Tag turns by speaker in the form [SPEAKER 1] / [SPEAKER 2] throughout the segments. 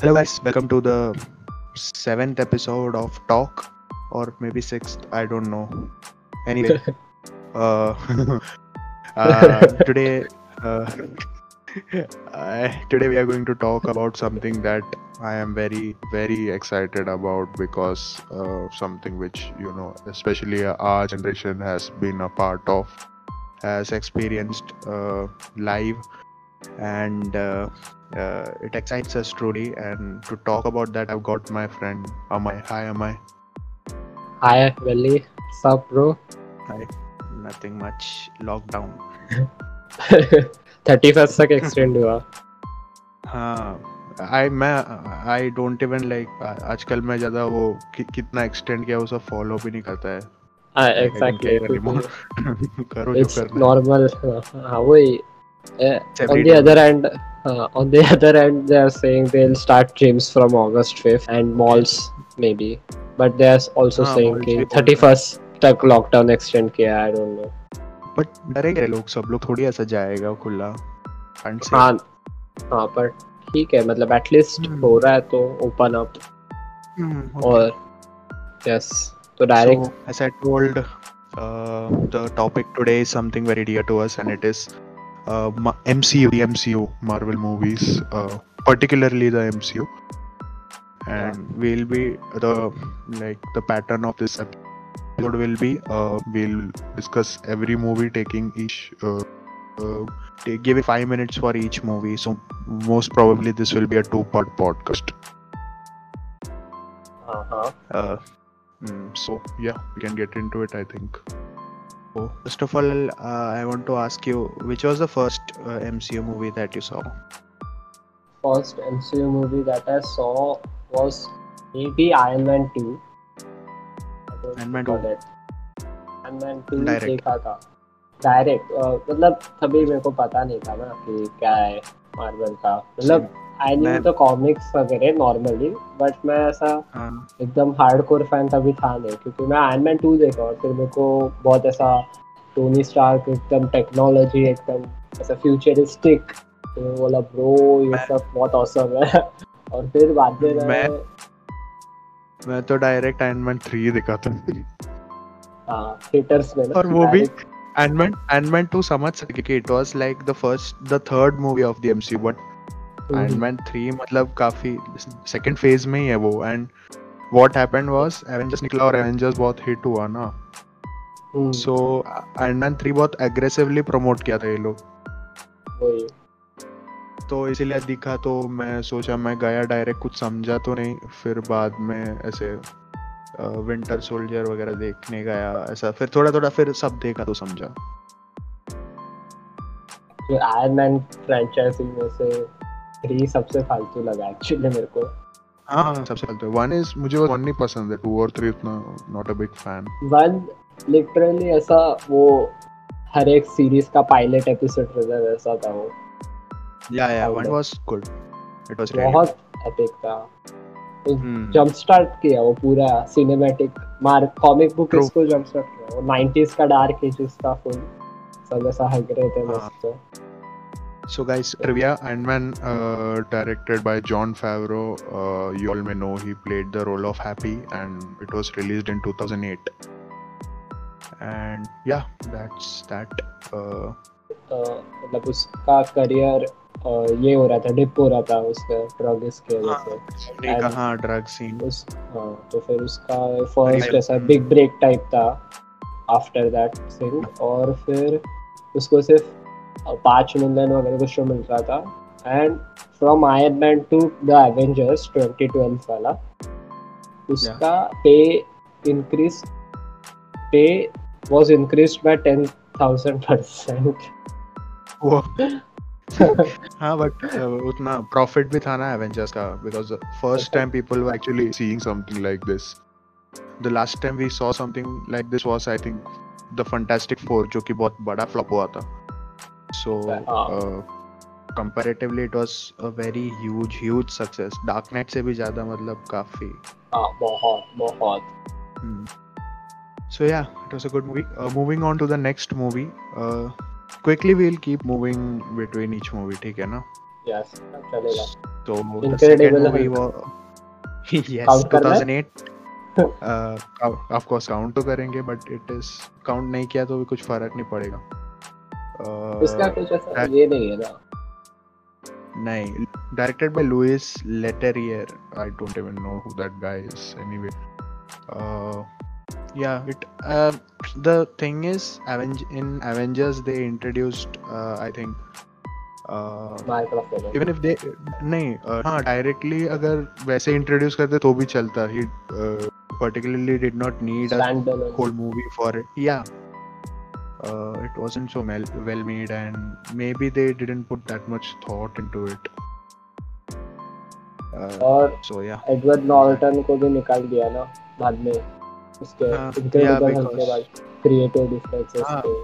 [SPEAKER 1] Hello, guys. Welcome to the seventh episode of Talk, or maybe sixth. I don't know. Anyway, uh, uh, today, uh, I, today we are going to talk about something that I am very, very excited about because uh, something which you know, especially our generation has been a part of, has experienced uh, live, and uh, uh, it excites us truly. And to talk about that, I've got my friend Amay. Hi, Amay.
[SPEAKER 2] Hi, Welly. Sup, bro?
[SPEAKER 1] Hi. Nothing much. Lockdown.
[SPEAKER 2] 31st तक extend हुआ
[SPEAKER 1] हाँ I मैं I don't even like आजकल मैं ज़्यादा वो कि, कितना एक्सटेंड किया वो सब फॉलो भी नहीं करता है
[SPEAKER 2] हाँ
[SPEAKER 1] I
[SPEAKER 2] exactly
[SPEAKER 1] care anymore. करो जो करना है।
[SPEAKER 2] normal हाँ वही Eh,
[SPEAKER 1] It's
[SPEAKER 2] on
[SPEAKER 1] every
[SPEAKER 2] the
[SPEAKER 1] day.
[SPEAKER 2] other end uh, on the other end they are saying they'll start gyms from August 5th and malls maybe but they are also
[SPEAKER 1] हाँ,
[SPEAKER 2] saying
[SPEAKER 1] malls
[SPEAKER 2] कि
[SPEAKER 1] भी बोल रहे हैं।
[SPEAKER 2] 31st तक lockdown extend किया है I don't know
[SPEAKER 1] but डरेंगे लोग सब लोग थोड़ी ऐसा जाएगा खुला ठंड से
[SPEAKER 2] हाँ हाँ पर ठीक है मतलब एटलीस्ट
[SPEAKER 1] हम्म।
[SPEAKER 2] हो रहा है तो ओपन अप
[SPEAKER 1] Hmm, okay.
[SPEAKER 2] और यस तो direct
[SPEAKER 1] So, as I told, uh, the topic today is something very dear to us, and it is uh, MCU, the MCU, Marvel movies, uh, particularly the MCU. And we'll be the like the pattern of this episode will be uh, we'll discuss every movie taking each uh, uh, take, giving five minutes for each movie. So most probably this will be a two-part podcast.
[SPEAKER 2] हाँ
[SPEAKER 1] Uh, mm, so yeah, we can get into it. I think. First of all, uh, I want to ask you, which was the first uh, MCU movie that you saw?
[SPEAKER 2] first MCU movie that I saw was maybe Iron Man 2.
[SPEAKER 1] Iron Man 2.
[SPEAKER 2] Iron Man 2
[SPEAKER 1] Direct.
[SPEAKER 2] देखा था direct मतलब तभी मेरे को पता नहीं था ना कि क्या है मार्वल का मतलब आई न्यू
[SPEAKER 1] मैं-
[SPEAKER 2] द कॉमिक्स वगैरह नॉर्मली बट मैं ऐसा
[SPEAKER 1] हाँ।
[SPEAKER 2] एकदम हार्डकोर फ़ैन तभी था नहीं क्योंकि मैं आयरन मैन टू देखा और फिर मेरे को बहुत ऐसा टोनी स्टार्क एकदम टेक्नोलॉजी एकदम ऐसा फ्यूचरिस्टिक तो बोला ब्रो ये सब बहुत औसम है। और फिर बाद में मैं
[SPEAKER 1] मैं- तो डायरेक्ट आयरन मैन थ्री देखा था।
[SPEAKER 2] हाँ थिएटर्स में
[SPEAKER 1] और वो भी आयरन मैन टू समझ सके कि it was like the first the third movie of the MCU but Iron Man three मतलब काफ़ी सेकंड फ़ेज़ में ही है वो। And what happened was Avengers निकला और एवेंजर्स बहुत हिट हुआ ना। सो आयरन मैन थ्री बहुत एग्रेसिवली प्रमोट किया था ये लोग। तो इसीलिए दिखा तो मैं सोचा मैं गया डायरेक्ट कुछ समझा तो नहीं। फिर बाद में ऐसे विंटर सोल्जर वगैरह देखने गया ऐसा। फिर थोड़ा थोड़ा फिर सब देखा तो समझा।
[SPEAKER 2] आयरन मैन फ्रेंचाइजी में से थ्री सबसे फालतू लगा एक्चुअली मेरे को।
[SPEAKER 1] हाँ हाँ सबसे पहले वन इज़ मुझे वन नहीं पसंद है टू और थ्री उतना not a big fan
[SPEAKER 2] one literally ऐसा वो हर एक सीरीज़ का पायलट एपिसोड रहता वैसा था वो।
[SPEAKER 1] या या
[SPEAKER 2] one
[SPEAKER 1] was good it was
[SPEAKER 2] बहुत एपिक था।
[SPEAKER 1] Hmm.
[SPEAKER 2] जंप स्टार्ट किया वो पूरा सिनेमैटिक मार कॉमिक बुक इसको जंप स्टार्ट किया। वो 90s का डार्क एजेस था फुल सब ऐसा हग रहे थे
[SPEAKER 1] हाँ.
[SPEAKER 2] मस्त।
[SPEAKER 1] So guys, trivia Iron Man uh, directed by John Favreau. Uh, you all may know he played the role of Happy, and it was released in 2008. And yeah, that's that. Uh,
[SPEAKER 2] अ, मतलब उसका career ये हो रहा था dip हो रहा था उसका ड्रग इसके वजह से
[SPEAKER 1] ने कहा ड्रग सीन
[SPEAKER 2] उस हाँ तो फिर उसका फर्स्ट
[SPEAKER 1] Right.
[SPEAKER 2] ऐसा बिग ब्रेक टाइप था आफ्टर दैट थिंग और फिर उसको सिर्फ अ, पाँच मिलियन वगैरह कुछ तो मिल रहा था। And from Iron Man to the Avengers 2012 वाला उसका pay increase pay was increased by 10000
[SPEAKER 1] percent हाँ बट उतना प्रॉफिट भी था ना एवेंजर्स का because first time people were actually seeing something like this the last time we saw something like this was I think the Fantastic Four जो कि बहुत बड़ा फ्लॉप हुआ था। सो
[SPEAKER 2] हाँ.
[SPEAKER 1] Comparatively it was a very huge huge success Dark Knight से भी ज़्यादा मतलब काफ़ी
[SPEAKER 2] हाँ बहुत बहुत
[SPEAKER 1] Hmm. So yeah, it was a good movie. Uh, moving on to the next movie. Uh, quickly we'll keep moving between each movie. ठीक है ना?
[SPEAKER 2] यस चलेगा
[SPEAKER 1] So yes,
[SPEAKER 2] Count करना है?
[SPEAKER 1] 2008. uh, of course तो करेंगे but it is count नहीं किया तो भी कुछ फ़र्क नहीं पड़ेगा.
[SPEAKER 2] उसका
[SPEAKER 1] Uh,
[SPEAKER 2] कुछ ऐसा ये नहीं है ना
[SPEAKER 1] नहीं directed by Louis Leterrier. I don't even know who that guy is anyway. Uh, yeah, it. Uh, the thing is, Aveng- in Avengers they introduced, uh, I think. Uh,
[SPEAKER 2] Mark Ruffalo
[SPEAKER 1] even if they नहीं uh, हाँ directly अगर वैसे introduce करते तो भी चलता ही particularly did not need a
[SPEAKER 2] stand alone
[SPEAKER 1] whole uh, it wasn't so well, well made and maybe they didn't put that much thought into it uh,
[SPEAKER 2] और
[SPEAKER 1] so yeah
[SPEAKER 2] Edward Norton को भी निकाल दिया ना बाद में उसके
[SPEAKER 1] हाँ,
[SPEAKER 2] इनक्रेडिबल हल्क के बाद क्रिएटिव डिफरेंसेस
[SPEAKER 1] हाँ,
[SPEAKER 2] के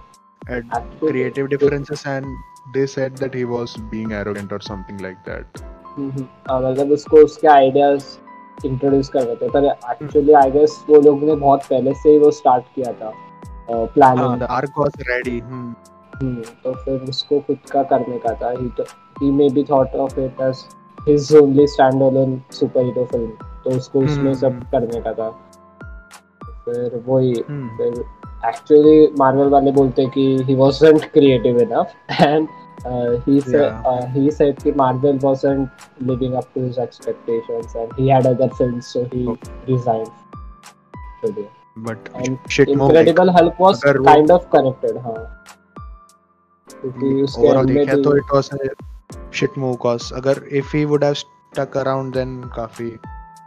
[SPEAKER 1] and
[SPEAKER 2] Actually,
[SPEAKER 1] creative differences and they said that he was being arrogant or something like that
[SPEAKER 2] हम्म, हाँ, मतलब उसको उसके आइडियाज़ इंट्रोड्यूस कर रहे थे पर एक्चुअली आई गेस वो लोग ने बहुत पहले से ही वो स्टार्ट किया था
[SPEAKER 1] हाँ,
[SPEAKER 2] प्लानिंग
[SPEAKER 1] ready hmm.
[SPEAKER 2] तो फिर उसको खुद का करने का था he he maybe thought of it as his only stand alone superhero film तो उसको उसमें
[SPEAKER 1] हम्म,
[SPEAKER 2] सब
[SPEAKER 1] हम्म।
[SPEAKER 2] करने का था फिर वही
[SPEAKER 1] Hmm.
[SPEAKER 2] फिर एक्चुअली मार्वल वाले बोलते हैं कि he wasn't creative enough and he said
[SPEAKER 1] Yeah.
[SPEAKER 2] uh, he said कि Marvel wasn't living up to his expectations and he had other films so he
[SPEAKER 1] Okay.
[SPEAKER 2] resigned today
[SPEAKER 1] but
[SPEAKER 2] and
[SPEAKER 1] shit movie
[SPEAKER 2] Incredible Hulk was
[SPEAKER 1] अगर वो-
[SPEAKER 2] kind of connected हाँ क्योंकि उसके
[SPEAKER 1] देखा तो it was a shit move cause अगर if he would have stuck around then काफ़ी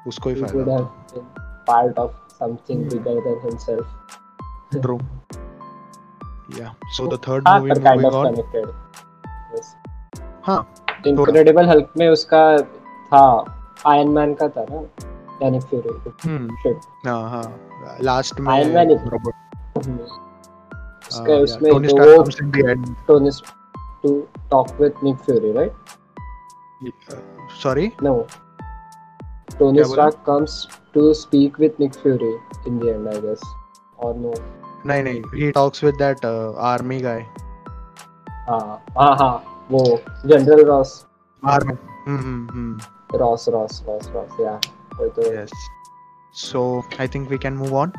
[SPEAKER 1] उसको ही फ़ायदा
[SPEAKER 2] have been part of something
[SPEAKER 1] Hmm.
[SPEAKER 2] bigger than himself
[SPEAKER 1] True. Yeah. So the third
[SPEAKER 2] हाँ.
[SPEAKER 1] हाँ.
[SPEAKER 2] Incredible Hulk में उसका था आयरन मैन का था ना फ्यूरी
[SPEAKER 1] Hmm.
[SPEAKER 2] Shit.
[SPEAKER 1] हाँ हाँ. Last में.
[SPEAKER 2] उसके
[SPEAKER 1] Uh,
[SPEAKER 2] उसमें तो वो with Nick Fury right
[SPEAKER 1] Uh, sorry.
[SPEAKER 2] no Tony
[SPEAKER 1] क्या बोला?
[SPEAKER 2] Stark comes to speak with Nick Fury in the end I guess or no
[SPEAKER 1] नहीं नहीं. He talks with that uh, army guy.
[SPEAKER 2] हाँ हाँ हाँ वो General
[SPEAKER 1] Ross. Hmm. hmm, hmm.
[SPEAKER 2] Ross Ross Ross Ross या तो
[SPEAKER 1] Yes. So I think we can move on.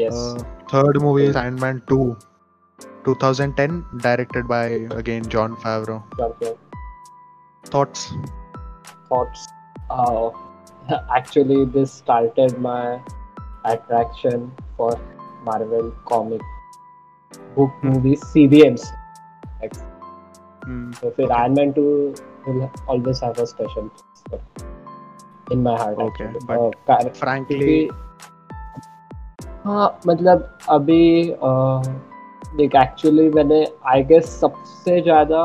[SPEAKER 2] yes
[SPEAKER 1] Uh, third movie is Iron Man 2. 2010, directed by again John Favreau.
[SPEAKER 2] okay.
[SPEAKER 1] Thoughts?
[SPEAKER 2] thoughts. Uh, actually, this started my attraction for Marvel comic book
[SPEAKER 1] Hmm.
[SPEAKER 2] movies, CDMs. Like,
[SPEAKER 1] Hmm.
[SPEAKER 2] so फिर Iron Man 2 will always have a special place for- in my heart.
[SPEAKER 1] Okay,
[SPEAKER 2] actually.
[SPEAKER 1] but
[SPEAKER 2] Uh, car-
[SPEAKER 1] Frankly,
[SPEAKER 2] क्योंकि हाँ मतलब अभी देख actually मैंने I guess सबसे ज़्यादा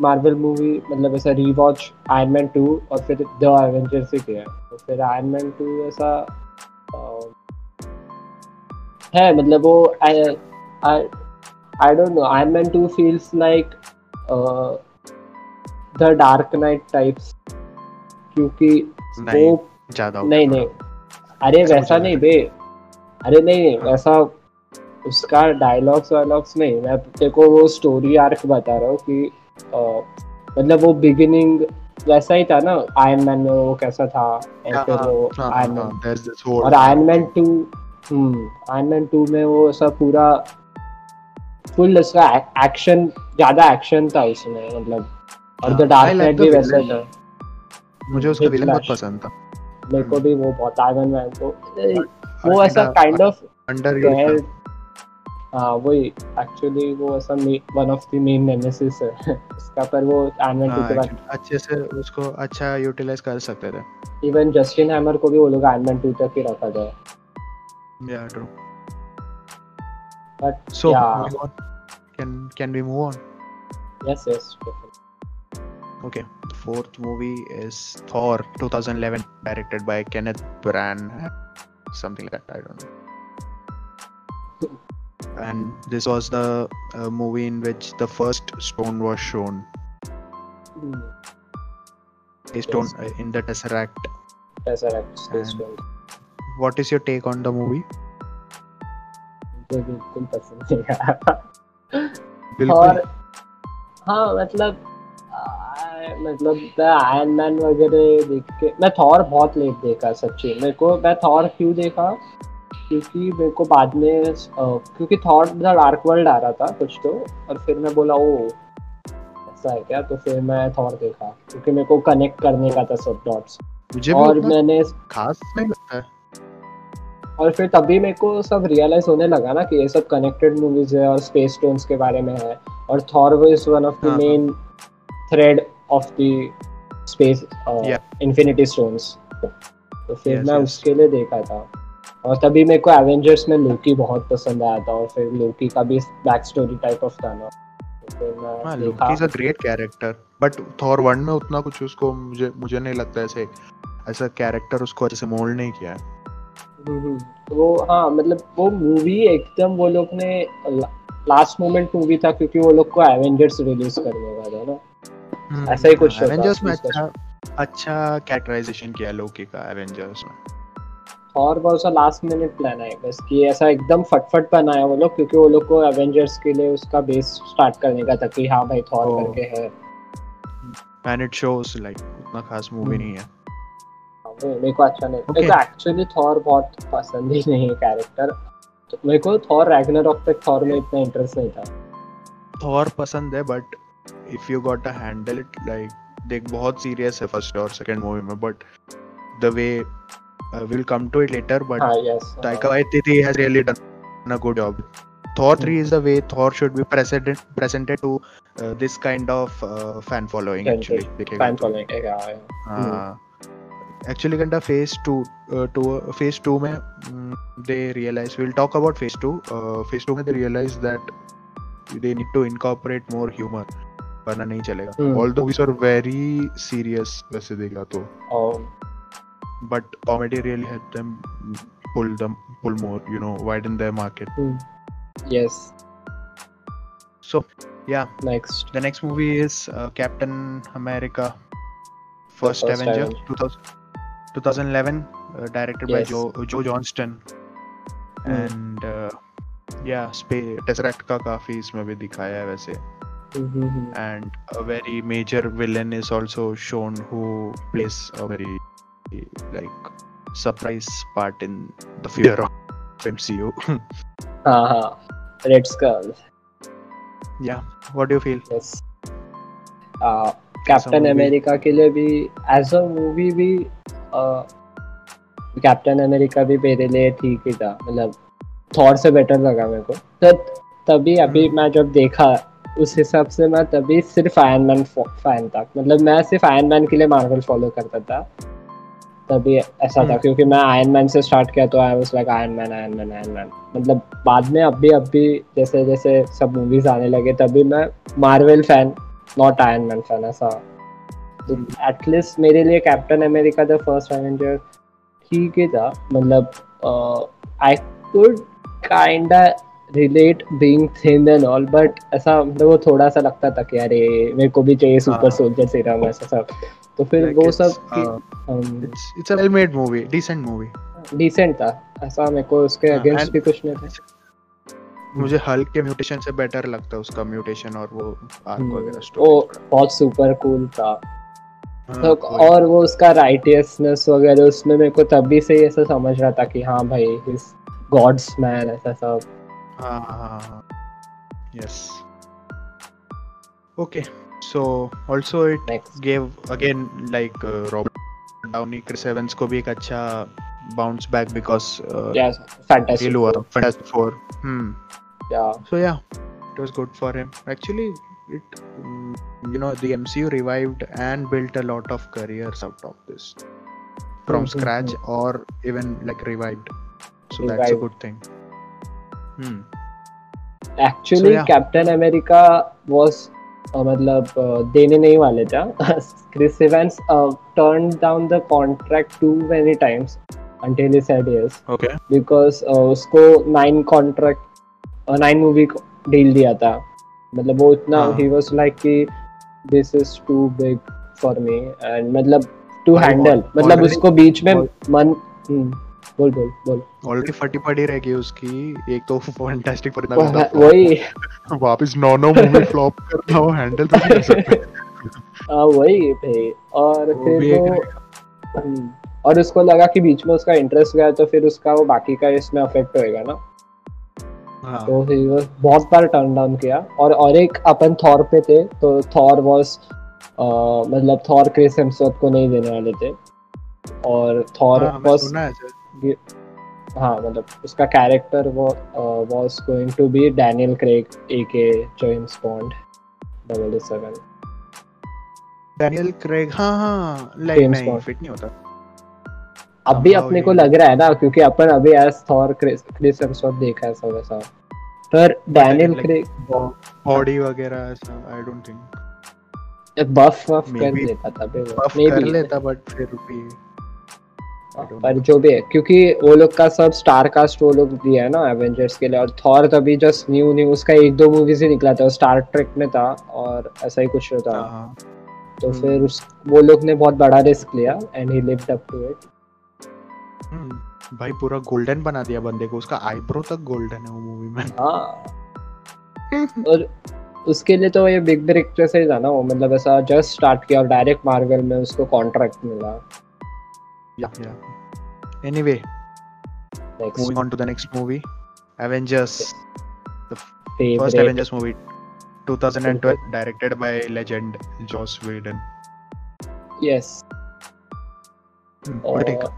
[SPEAKER 2] Marvel movie मतलब ऐसा रीवॉच आयरन मैन टू और फिर द एवेंजर्स ही किया तो फिर आयरन मैन टू ऐसा है मतलब वो I don't know Iron Man two feels like the Dark Knight types क्योंकि वो
[SPEAKER 1] ज़्यादा
[SPEAKER 2] नहीं नहीं। अरे वैसा नहीं बे। अरे नहीं नहीं वैसा उसका डायलॉग्स वायलॉग्स नहीं। मैं तेरे को वो स्टोरी आर्क बता रहा हूँ कि मतलब वो बिगिनिंग वैसा ही था ना आयरन मैन में वो कैसा था और
[SPEAKER 1] हाँ,
[SPEAKER 2] वो
[SPEAKER 1] हाँ,
[SPEAKER 2] आयरन
[SPEAKER 1] हाँ,
[SPEAKER 2] मैन
[SPEAKER 1] whole
[SPEAKER 2] और आयरन मैन टू हम्म आयरन मैन टू में वो ऐसा पूरा फुल उसका एक्शन ज़्यादा एक्शन था उसमें मतलब। और द
[SPEAKER 1] हाँ,
[SPEAKER 2] डार्क नाइट भी वैसा था।
[SPEAKER 1] मुझे उसका विलन बहुत पसंद था।
[SPEAKER 2] मेरे को भी वो बहुत आयरन मैन को वो ऐसा काइंड ऑफ़
[SPEAKER 1] अंडर
[SPEAKER 2] हाँ वही एक्चुअली वो ऐसा one of the main nemesis है। उसका पर वो आयरन टू के बाद
[SPEAKER 1] अच्छे से उसको अच्छा यूटिलाइज कर सकते थे।
[SPEAKER 2] इवन जस्टिन हैमर को भी वो लोग आयरन टू तक ही रखा था
[SPEAKER 1] yeah
[SPEAKER 2] true
[SPEAKER 1] but
[SPEAKER 2] so
[SPEAKER 1] can can we move on?
[SPEAKER 2] Yes yes
[SPEAKER 1] okay the fourth movie is thor 2011 directed by kenneth branagh something like that i don't know and this was the uh, movie in which the first stone was shown a stone
[SPEAKER 2] Yes.
[SPEAKER 1] uh, in the tesseract
[SPEAKER 2] tesseract
[SPEAKER 1] And-
[SPEAKER 2] story
[SPEAKER 1] what is your take on the movie
[SPEAKER 2] मुझे बिल्कुल पसंद नहीं आया
[SPEAKER 1] बिल्कुल
[SPEAKER 2] और हाँ मतलब आ, मतलब मैं आयरन मैन वगैरह देख के मैं थॉर बहुत लेट देखा सच्ची। मेरे को मैं थॉर क्यों देखा? क्योंकि मेरे को बाद में क्योंकि थॉर द डार्क वर्ल्ड आ रहा था कुछ तो और फिर मैं बोला ओ ऐसा है क्या? तो फिर मैं थॉर देखा क्योंकि मेरे को कनेक्ट करने का था सब डॉट्स
[SPEAKER 1] मुझे
[SPEAKER 2] और मैंने
[SPEAKER 1] खास नहीं लगता है।
[SPEAKER 2] और फिर तभी मेरे को सब रियलाइज़ होने लगा ना कि ये सब कनेक्टेड मूवीज़ है और स्पेस स्टोन्स के बारे में है और Thor is
[SPEAKER 1] one of
[SPEAKER 2] the. Main thread of the
[SPEAKER 1] space.
[SPEAKER 2] Infinity stones तो फिर
[SPEAKER 1] Yes,
[SPEAKER 2] मैं
[SPEAKER 1] yes.
[SPEAKER 2] उसके लिए देखा था। और तभी मेरे को एवेंजर्स में लोकी बहुत पसंद आया था और फिर लोकी का भी बैक स्टोरी टाइप ऑफ़ था ना।
[SPEAKER 1] हाँ Loki is a great character but Thor 1 में उतना कुछ उसको मुझे मुझे नहीं लगता ऐसे ऐसा कैरेक्टर उसको अच्छे से मोल्ड नहीं किया है।
[SPEAKER 2] वो हाँ मतलब वो मूवी एकदम वो लोग ने लास्ट मोमेंट मूवी था क्योंकि वो लोग को एवेंजर्स रिलीज़ करने का था ना। ऐसा ही कुछ
[SPEAKER 1] एवेंजर्स में अच्छा अच्छा कैरेक्टराइजेशन किया लोकी का एवेंजर्स में
[SPEAKER 2] और बहुत सा लास्ट मिनट प्लान है बस कि ऐसा एकदम फटफट बनाया वो लोग क्योंकि वो लोग को एवेंजर्स के लिए उसका बेस स्टार्ट करने का था कि हाँ भाई थॉर
[SPEAKER 1] Oh.
[SPEAKER 2] करके है
[SPEAKER 1] एंड इट शोस लाइक उतना खास मूवी
[SPEAKER 2] हम्म।
[SPEAKER 1] नहीं है
[SPEAKER 2] हाँ, मेरे को अच्छा नहीं. मेरे को एक्चुअली थॉर बहुत पसंद ही नहीं है कैरेक्टर तो मेरे को थॉर रैग्नारॉक तक थॉर में इतना इंटरेस्ट नहीं था
[SPEAKER 1] थॉर पसंद है but if you got a handle it like देख बहुत सीरियस है फ़र्स्ट और सेकंड मूवी में but the way will come to it later but
[SPEAKER 2] हाँ
[SPEAKER 1] Taika Waititi has really done a good job. Thor 3 is the way Thor should be presented presented to uh, this kind of uh, fan following
[SPEAKER 2] Fan
[SPEAKER 1] actually.
[SPEAKER 2] Following है हाँ।
[SPEAKER 1] हाँ। Actually kinda phase two two phase two में they realise will talk about phase two phase two में they realise that they need to incorporate more humour वरना नहीं चलेगा। All though are very serious वैसे देखा तो। But comedy really help them pull them pull more you know widen their market
[SPEAKER 2] yes
[SPEAKER 1] so yeah
[SPEAKER 2] next
[SPEAKER 1] the next movie is Captain America First Avenger 2000 2011 directed by Joe Joe Johnston and yeah space tesseract का काफ़ी इसमें भी दिखाया है वैसे। And a very major villain is also shown who plays a very like surprise part in the future of MCU
[SPEAKER 2] हाँ हाँ red skull
[SPEAKER 1] yeah what do you feel
[SPEAKER 2] yes Captain
[SPEAKER 1] movie.
[SPEAKER 2] America के लिए भी as a movie भी Captain America भी मेरे लिए ठीक ही था मतलब थॉर से बेटर लगा मेरे को तो तभी अभी
[SPEAKER 1] हम्म।
[SPEAKER 2] मैं जब देखा उस हिसाब से मैं तभी सिर्फ़ आयरन मैन फ़ैन था। मतलब मैं सिर्फ़ आयरन मैन के लिए मार्वल फॉलो करता था। तभी ऐसा था
[SPEAKER 1] हम्म।
[SPEAKER 2] क्योंकि मैं आयरन मैन से स्टार्ट किया तो I was like Iron Man Iron Man Iron Man मतलब बाद में अभी अभी जैसे जैसे सब मूवीज़ आने लगे तभी मैं Marvel fan not Iron Man fan ऐसा। तो एटलीस्ट मेरे लिए Captain America the first avenger ठीक ही था। मतलब I could kinda relate being thin and all but ऐसा मतलब वो थोड़ा सा लगता था कि अरे मेरे को भी चाहिए सुपर
[SPEAKER 1] हाँ।
[SPEAKER 2] सोल्जर सीरम ऐसा सब। तो फिर
[SPEAKER 1] Like
[SPEAKER 2] वो
[SPEAKER 1] it's,
[SPEAKER 2] सब
[SPEAKER 1] it's it's a well made movie. decent
[SPEAKER 2] decent था। ऐसा मेरे को उसके
[SPEAKER 1] हाँ,
[SPEAKER 2] अगेंस्ट
[SPEAKER 1] and-
[SPEAKER 2] भी कुछ नहीं था।
[SPEAKER 1] मुझे हल्क के म्यूटेशन से बेटर लगता है उसका म्यूटेशन और वो आर्क
[SPEAKER 2] हम्म,
[SPEAKER 1] वगैरह
[SPEAKER 2] वो
[SPEAKER 1] स्टोरी
[SPEAKER 2] बहुत सुपर कूल था।
[SPEAKER 1] हाँ,
[SPEAKER 2] तो और वो उसका राइटियसनेस वगैरह उसमें मेरे को तभी से ही ऐसा समझ रहा था कि हाँ भाई इज़ गॉड्स मैन ऐसा सब।
[SPEAKER 1] हाँ हाँ हाँ yes okay so also it
[SPEAKER 2] next
[SPEAKER 1] gave again like uh, Robert Downey Chris Evans को भी एक अच्छा bounce back because uh,
[SPEAKER 2] या फैंटास्टिक
[SPEAKER 1] fail हुआ था Fantastic Four hmm
[SPEAKER 2] या
[SPEAKER 1] so yeah it was good for him actually it mm, you know the MCU revived and built a lot of careers out of this from
[SPEAKER 2] Mhm,
[SPEAKER 1] scratch or even like revived so that's a
[SPEAKER 2] Revived.
[SPEAKER 1] good thing hmm Actually
[SPEAKER 2] Captain America was मतलब uh, देने नहीं वाले थे। Chris Evans turn down the contract too many times until he said yes.
[SPEAKER 1] Okay.
[SPEAKER 2] Because उसको nine contract nine movie deal दिया था। मतलब वो इतना
[SPEAKER 1] हाँ।
[SPEAKER 2] ही वाज लाइक कि this is too big for me and मतलब टू हैंडल मतलब उसको बीच में मन हम्म, बोल बोल बोल।
[SPEAKER 1] ऑलरेडी फटी पड़ी रहेगी उसकी। एक तो फैंटास्टिक पर
[SPEAKER 2] वही।
[SPEAKER 1] वापस नौ नौ मूवी फ्लॉप करना हो हैंडल तो कर सकते।
[SPEAKER 2] हाँ वही भाई और फिर वो हम्म, और उसको लगा कि बीच में उसका इंटरेस्ट गया तो फिर उसका वो बाकी का इसमें अफेक्ट होएगा ना।
[SPEAKER 1] हाँ।
[SPEAKER 2] तो फिर वो बहुत बार टर्न डाउन किया। और और एक अपन थॉर पे थे तो थॉर वॉज़ मतलब थॉर क्रिस हेम्सवर्थ को नहीं देने वाले थे। और थॉर
[SPEAKER 1] हाँ, मैं
[SPEAKER 2] वॉज़
[SPEAKER 1] है
[SPEAKER 2] हाँ मतलब उसका कैरेक्टर वो was going to be Daniel Craig A K James Bond double seven
[SPEAKER 1] Daniel Craig हाँ हाँ लाइक नहीं. फिट नहीं होता।
[SPEAKER 2] अब भी अपने को लग रहा है ना क्योंकि अपन अभी as Thor Chris Chris Hemsworth देखा है सब ऐसा। पर डैनियल क्रेग
[SPEAKER 1] बॉडी वगैरह ऐसा आई डोंट थिंक
[SPEAKER 2] बफ वफ कर लेता था
[SPEAKER 1] बफ कर लेता बट फिर भी
[SPEAKER 2] पर जो भी है क्योंकि वो लोग का सब स्टार कास्ट वो लोग दिया है ना एवेंजर्स के लिए और थॉर तभी जस्ट न्यू न्यू उसका एक दो मूवीज़ ही निकला था स्टार ट्रेक में था और ऐसा ही कुछ था।
[SPEAKER 1] हाँ
[SPEAKER 2] तो
[SPEAKER 1] हम्म।
[SPEAKER 2] फिर उस वो लोग ने बहुत बड़ा रिस्क लिया and he lived up to
[SPEAKER 1] it भाई पूरा गोल्डन बना दिया बंदे को उसका आईब्रो तक गोल्डन है वो मूवी में।
[SPEAKER 2] हाँ। और उसके लिए तो ये बिग ब्रेक जैसे ही था ना वो मतलब ऐसा जस्ट स्टार्ट किया और डायरेक्ट मार्वल में उसको कॉन्ट्रैक्ट मिला।
[SPEAKER 1] Yeah. Yeah. Anyway,
[SPEAKER 2] next.
[SPEAKER 1] moving on to the next movie, Avengers. The
[SPEAKER 2] Favorite.
[SPEAKER 1] first Avengers movie, 2012, directed by legend Joss Whedon.
[SPEAKER 2] Yes.
[SPEAKER 1] Hmm, uh, what uh,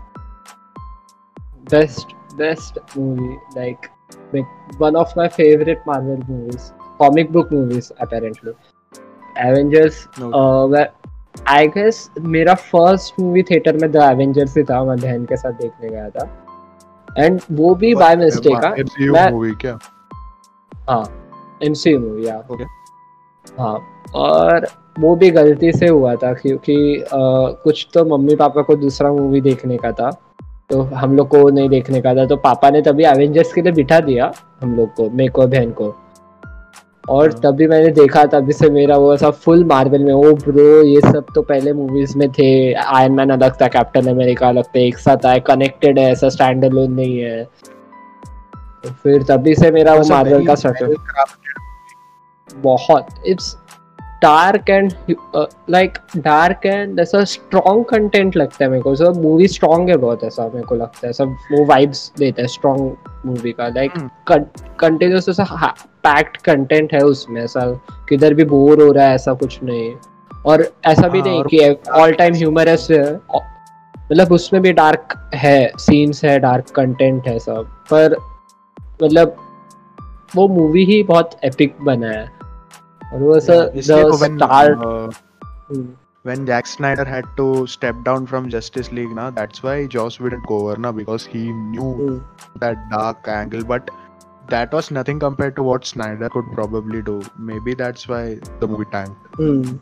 [SPEAKER 2] best best movie like one of my favorite Marvel movies, comic book movies apparently. Avengers
[SPEAKER 1] no.
[SPEAKER 2] uh, I guess मेरा first movie theatre में the Avengers ही था मैं बहन के साथ देखने गया था। एंड वो भी बाय मिस्टेक मैं-
[SPEAKER 1] movie क्या?
[SPEAKER 2] हाँ एमसीयू मूवी या
[SPEAKER 1] Okay.
[SPEAKER 2] हाँ और वो भी गलती से हुआ था क्योंकि अ, कुछ तो मम्मी पापा को दूसरा मूवी देखने का था तो हम लोग को नहीं देखने का था तो पापा ने तभी एवेंजर्स के लिए बिठा दिया हम लोग को मेरे को बहन को। और
[SPEAKER 1] तब
[SPEAKER 2] तभी मैंने देखा तभी से मेरा वो सब फुल मार्वल में ओ ब्रो ये सब तो पहले मूवीज़ में थे। आयरन मैन अलग था कैप्टन अमेरिका अलग थे एक साथ आए कनेक्टेड है ऐसा स्टैंड अलोन नहीं है। तो फिर तभी से मेरा वो मार्वल का स्टार्ट बहुत it's dark and like dark and ऐसा स्ट्रॉन्ग कंटेंट लगता है मेरे को। सब मूवी स्ट्रॉन्ग है बहुत ऐसा मेरे को लगता है। सब वो वाइब्स देता है स्ट्रॉन्ग मूवी का। Like
[SPEAKER 1] Hmm.
[SPEAKER 2] कंटिन्यूस ऐसा पैक्ड कंटेंट है उसमें ऐसा। किधर भी बोर हो रहा है ऐसा कुछ नहीं। और ऐसा भी
[SPEAKER 1] हाँ,
[SPEAKER 2] नहीं कि ऑल टाइम ह्यूमरस है। मतलब उसमें भी डार्क है सीन्स है डार्क कंटेंट है सब। पर मतलब वो मूवी ही बहुत एपिक बना है। Was
[SPEAKER 1] yeah,
[SPEAKER 2] a
[SPEAKER 1] when,
[SPEAKER 2] start.
[SPEAKER 1] Uh. Hmm. When Jack Snyder had to step down from Justice League, na, that's why Joss didn't go over na, because he knew hmm. that dark angle. But that was nothing compared to what Snyder could probably do. Maybe that's why the movie tanked.
[SPEAKER 2] Hmm.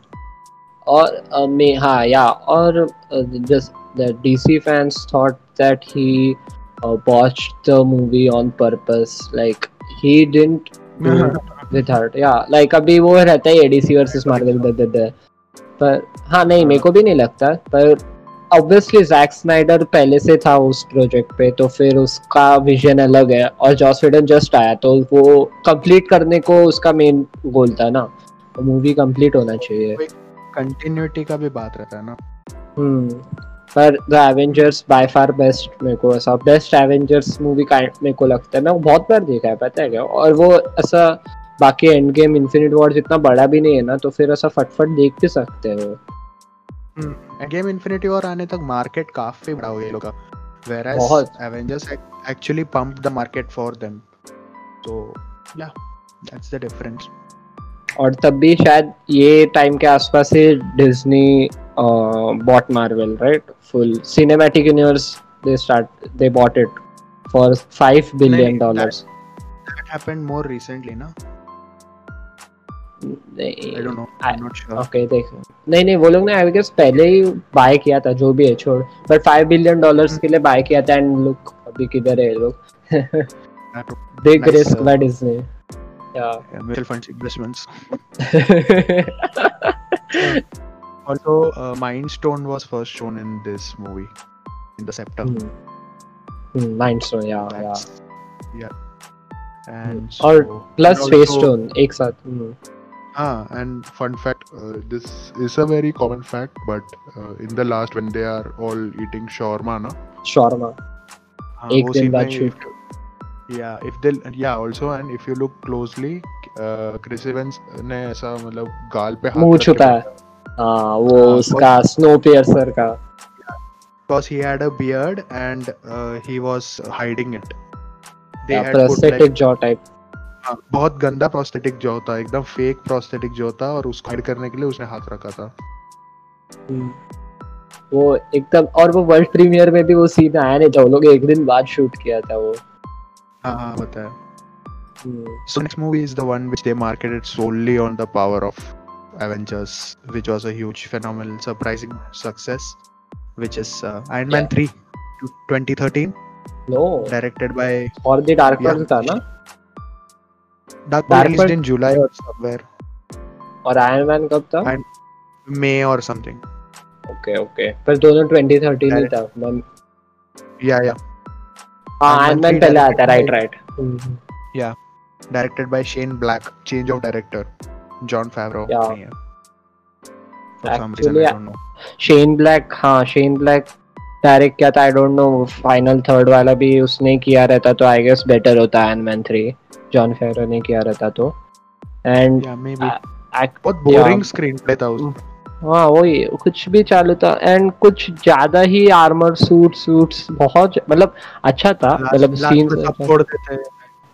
[SPEAKER 2] Or uh, ha yeah. Or uh, just the DC fans thought that he uh, botched the movie on purpose. Like he didn't. it with heart अभी वो रहता है ADC versus Marvel दे दे दे। पर हाँ नहीं मेरे को भी नहीं लगता पर ऑब्वियसली जैक स्नाइडर पहले से था उस प्रोजेक्ट पे तो फिर उसका विजन अलग है और जॉस वेडन जस्ट आया तो वो कंप्लीट करने को उसका मेन गोल था ना। तो मूवी कंप्लीट होना चाहिए।
[SPEAKER 1] कंटिन्यूटी का भी बात रहता है ना।
[SPEAKER 2] हम्म पर the Avengers by far best मेरे को ऐसा बेस्ट एवेंजर्स मूवी का मेरे को लगता है। मैं बहुत बार देखा है पता है क्या? और वो ऐसा बाकी एंड गेम इन्फिनिट वॉर जितना बड़ा भी नहीं है ना तो फिर ऐसा फटफट देख भी सकते हैं।
[SPEAKER 1] गेम इन्फिनिटी और आने तक मार्केट काफ़ी बड़ा हो गया ये लोग का। Whereas। Avengers ac- actually pumped the market for them so yeah that's the difference
[SPEAKER 2] और तब भी शायद ये टाइम के आसपास ही Disney bought Marvel right full cinematic universe they start they bought it for 5
[SPEAKER 1] billion
[SPEAKER 2] dollars
[SPEAKER 1] that happened more recently na I don't know
[SPEAKER 2] I-
[SPEAKER 1] I'm not sure
[SPEAKER 2] okay देख नहीं नहीं वो लोग ने आई गेस पहले ही bye किया था जो भी है छोड़ पर फाइव बिलियन डॉलर्स के लिए बाय किया था एंड लुक अभी किधर है लोग big risk
[SPEAKER 1] uh,
[SPEAKER 2] by Disney या
[SPEAKER 1] yeah, mutual also uh, Mind Stone was first shown in this movie in the scepter
[SPEAKER 2] mind stone yeah yeah
[SPEAKER 1] That's- yeah yeah and
[SPEAKER 2] और
[SPEAKER 1] so-
[SPEAKER 2] plus
[SPEAKER 1] and space
[SPEAKER 2] stone एक साथ हम्म,
[SPEAKER 1] Ah, and fun fact, uh, this is a very common fact, but uh, in the last when they are all eating shawarma, na?
[SPEAKER 2] Shawarma
[SPEAKER 1] हाँ,
[SPEAKER 2] एक
[SPEAKER 1] वो
[SPEAKER 2] दिन
[SPEAKER 1] scene
[SPEAKER 2] बाद
[SPEAKER 1] में
[SPEAKER 2] shoot.
[SPEAKER 1] if- yeah, if they yeah also and if you look closely, uh, Chris Evans ने ऐसा मतलब गाल पे हाथ
[SPEAKER 2] मुंह
[SPEAKER 1] रख के
[SPEAKER 2] छुपा है
[SPEAKER 1] बैठा
[SPEAKER 2] हाँ वो
[SPEAKER 1] हाँ,
[SPEAKER 2] उसका स्नो पियर्सर का
[SPEAKER 1] because he had a beard and uh, he was hiding it. They had put
[SPEAKER 2] prosthetic
[SPEAKER 1] like
[SPEAKER 2] jaw type
[SPEAKER 1] हाँ, बहुत गंदा प्रोस्थेटिक जो होता है एकदम फेक प्रोस्थेटिक जो होता है और उसको हाइड करने के लिए उसने हाथ रखा था। हम्म।
[SPEAKER 2] वो एकदम और वो वर्ल्ड प्रीमियर में भी वो सीन आया नहीं था लोग एक दिन बाद शूट किया था वो।
[SPEAKER 1] हाँ हाँ
[SPEAKER 2] बताया
[SPEAKER 1] so next movie is the one which they marketed solely on the power of Avengers which was as phenomenal surprising success which is Iron Man three twenty
[SPEAKER 2] thirteen no
[SPEAKER 1] directed by
[SPEAKER 2] और the dark Lord था ना?
[SPEAKER 1] Dark
[SPEAKER 2] released
[SPEAKER 1] in July और somewhere
[SPEAKER 2] और Iron Man कब था?
[SPEAKER 1] And और something
[SPEAKER 2] okay okay पर दोनों 2013 ही था मैं
[SPEAKER 1] या या
[SPEAKER 2] हाँ आयरन मैन पहले आता right
[SPEAKER 1] right
[SPEAKER 2] yeah
[SPEAKER 1] directed by Shane Black change of director Jon Favreau नहीं है
[SPEAKER 2] डायरेक्ट क्या था I don't know final third वाला भी उसने किया रहता तो आई गेस बेटर होता है जॉन फेरो ने किया रहता तो। एंड
[SPEAKER 1] बहुत boring screenplay था उसका.
[SPEAKER 2] हाँ वही कुछ भी चालू था। एंड कुछ ज़्यादा ही आर्मर सूट सूट्स बहुत मतलब अच्छा था। मतलब सीन
[SPEAKER 1] हैं.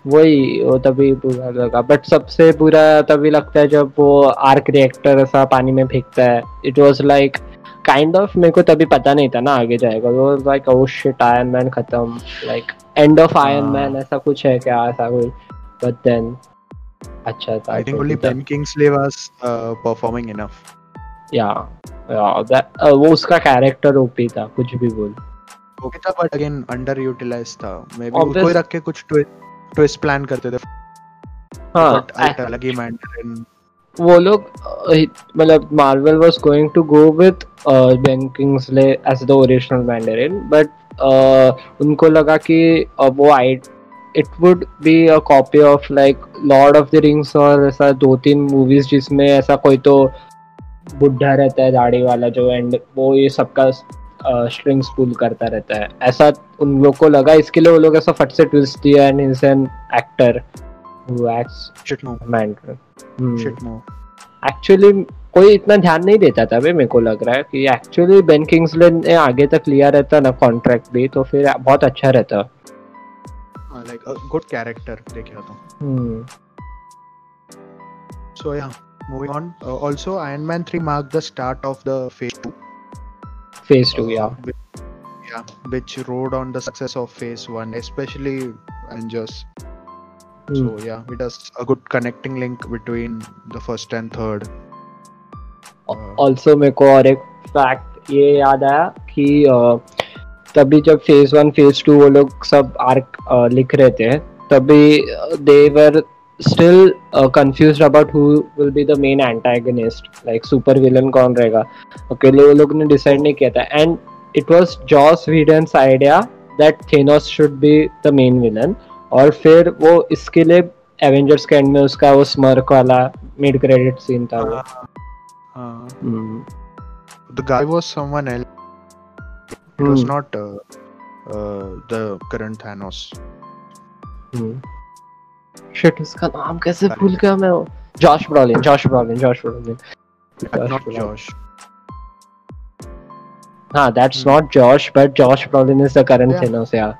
[SPEAKER 2] वही वो तभी बुरा लगा। बट सबसे बुरा तभी लगता है जब वो आर्क रिएक्टर ऐसा पानी में फेंकता है। It was like kind of मेरे को तभी पता नहीं था ना आगे जाएगा। वो like oh shit Iron Man खत्म। Like end of
[SPEAKER 1] Iron.
[SPEAKER 2] Man ऐसा कुछ है क्या? ऐसा कुछ बट देन अच्छा था
[SPEAKER 1] I think
[SPEAKER 2] तो
[SPEAKER 1] only Ben Kingsley was uh, performing enough.
[SPEAKER 2] या या that- uh, वो उसका कैरेक्टर ओपी था कुछ भी बोल।
[SPEAKER 1] ओके था बट अगेन अंडर यूटिलाइज था। मे बी उसको ही रख के कुछ ट्विस्ट प्लान करते थे।
[SPEAKER 2] हाँ
[SPEAKER 1] अलग ही मैंडरिन
[SPEAKER 2] वो लोग मतलब Marvel was going to go with Ben Kingsley as the original Mandarin but उनको लगा कि uh, वो I it would be a copy of like Lord of the Rings और ऐसा दो तीन मूवीज़ जिसमें ऐसा कोई तो बुढ़ा रहता है दाढ़ी वाला जो एंड वो ये सबका स्ट्रिंग्स पुल करता रहता है। ऐसा उन लोग को लगा इसके लिए वो लोग ऐसा फट से ट्विस्ट दिया
[SPEAKER 1] and
[SPEAKER 2] is
[SPEAKER 1] an actor
[SPEAKER 2] actually कोई इतना ध्यान नहीं देता था मेरे को लग रहा है कि एक्चुअली बेन किंग्सले ने आगे तक लिया रहता ना कॉन्ट्रैक्ट भी तो फिर बहुत अच्छा रहता।
[SPEAKER 1] लाइक अ गुड कैरेक्टर देखे तो so yeah moving on also Iron Man 3 mark the start of the phase 2
[SPEAKER 2] phase
[SPEAKER 1] 2 yeah yeah which rode on the success of phase 1 specially Avengers so yeah it has a good connecting link between the first and third
[SPEAKER 2] also मेरे को और एक fact ये याद आया कि uh, तभी जब फ़ेज़ वन फ़ेज़ टू वो लोग सब आर्क लिख रहे थे तभी they were still confuse about who will be the main antagonist like super villain कौन रहेगा। अकेले वो लोग ने डिसाइड नहीं किया था। And it was Joss Whedon's idea that Thanos should be the main villain और फिर वो इसके लिए एवेंजर्स के एंड में उसका वो स्मर्क वाला मिड क्रेडिट सीन था वो।
[SPEAKER 1] uh, uh,
[SPEAKER 2] hmm.
[SPEAKER 1] The guy was someone else it was
[SPEAKER 2] Hmm.
[SPEAKER 1] not uh, uh, the current thanos
[SPEAKER 2] shit उसका नाम कैसे
[SPEAKER 1] अरे।
[SPEAKER 2] भूल गया मैं Josh Brolin Josh Brolin Josh Brolin
[SPEAKER 1] Uh, not
[SPEAKER 2] Brolin.
[SPEAKER 1] josh
[SPEAKER 2] हाँ that's
[SPEAKER 1] Hmm.
[SPEAKER 2] Not Josh but Josh Brolin is the current
[SPEAKER 1] Yeah.
[SPEAKER 2] Thanos या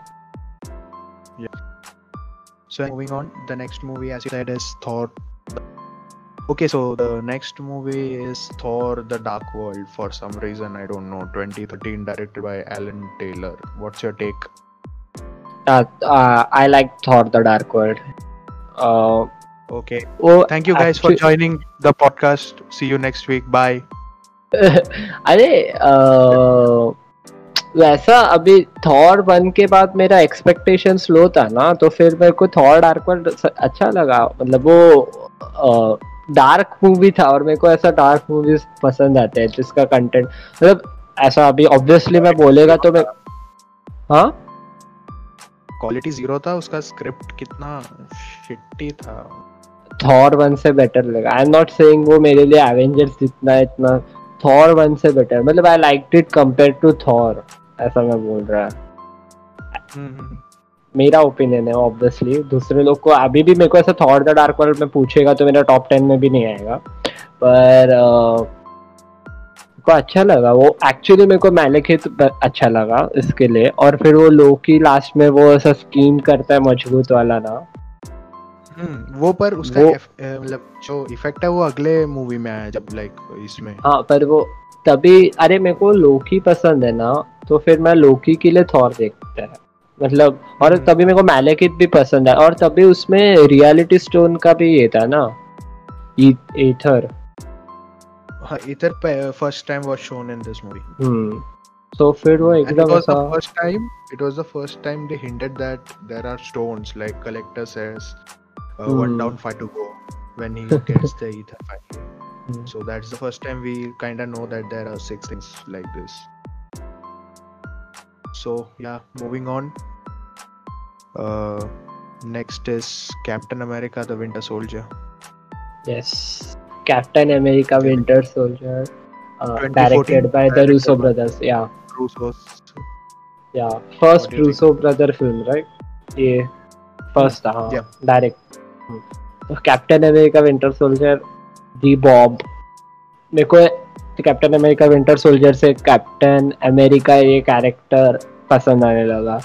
[SPEAKER 1] So moving on, the next movie, as you said, is Thor. Okay, so the next movie is Thor: The Dark World. For some reason, I don't know. 2013, directed by Alan Taylor. What's your take?
[SPEAKER 2] uh, uh, I like Thor: The Dark World. Uh,
[SPEAKER 1] Okay.
[SPEAKER 2] वो
[SPEAKER 1] Thank you guys for
[SPEAKER 2] actually-
[SPEAKER 1] joining the podcast. See you next week. Bye.
[SPEAKER 2] अरे uh, वैसा अभी Thor one के बाद मेरा expectation low था ना तो फिर मेरे को थॉर डार्क वर्ल्ड अच्छा लगा मतलब वो डार्क मूवी था और मेरे को ऐसा डार्क मूवीज़ पसंद आते हैं जिसका कंटेंट मतलब ऐसा अभी ऑब्वियसली मैं बोलेगा तो मैं हाँ?
[SPEAKER 1] क्वालिटी ज़ीरो था उसका स्क्रिप्ट कितना शिट्टी था।
[SPEAKER 2] थॉर वन से बेटर लगा। आई एम नॉट सेइंग वो मेरे लिए एवेंजर्स जितना इतना। थॉर वन से बेटर मतलब I like it compare to Thor ऐसा मैं बोल रहा।
[SPEAKER 1] हम्म,
[SPEAKER 2] मेरा ओपिनियन है ऑब्वियसली दूसरे लोग को अभी भी मेरे को ऐसा थॉर द डार्क वर्ल्ड में पूछेगा तो मेरा टॉप टेन में भी नहीं आएगा. पर मेरे को अच्छा लगा. वो एक्चुअली मेरे को मैलेकित अच्छा लगा इसके लिए. और फिर वो लोकी लास्ट में वो ऐसा स्कीम करता है मज़बूत वाला ना.
[SPEAKER 1] हम्म, वो पर उसका मतलब जो इफ़ेक्ट है वो अगले मूवी में आया जब लाइक इसमें.
[SPEAKER 2] हाँ पर वो तभी अरे मेरे को लोकी पसंद है ना तो फिर मैं लोकी के लिए थॉर देखता है. मतलब और तभी मेरे को मैलेकित भी पसंद है और तभी उसमें रियलिटी स्टोन का भी ये था ना
[SPEAKER 1] Aether Aether first time was shown in this
[SPEAKER 2] movie so फिर वो एकदम सा
[SPEAKER 1] first time it was the first time they hinted that there are stones like collector says one down five to go when he gets the Aether
[SPEAKER 2] fight
[SPEAKER 1] so that's the first time we kind of know that there are six things like this so yeah moving on. Uh, next is captain america the winter soldier.
[SPEAKER 2] Yes. Captain
[SPEAKER 1] america
[SPEAKER 2] winter soldier uh,
[SPEAKER 1] directed by
[SPEAKER 2] the russo
[SPEAKER 1] brothers
[SPEAKER 2] yeah. Russo's.
[SPEAKER 1] Yeah first russo think?
[SPEAKER 2] brother film right? Yeah first uh,
[SPEAKER 1] yeah.
[SPEAKER 2] direct. So, captain america winter soldier the bomb Captain America winter soldier से captain America ये character पसंद आने लगा।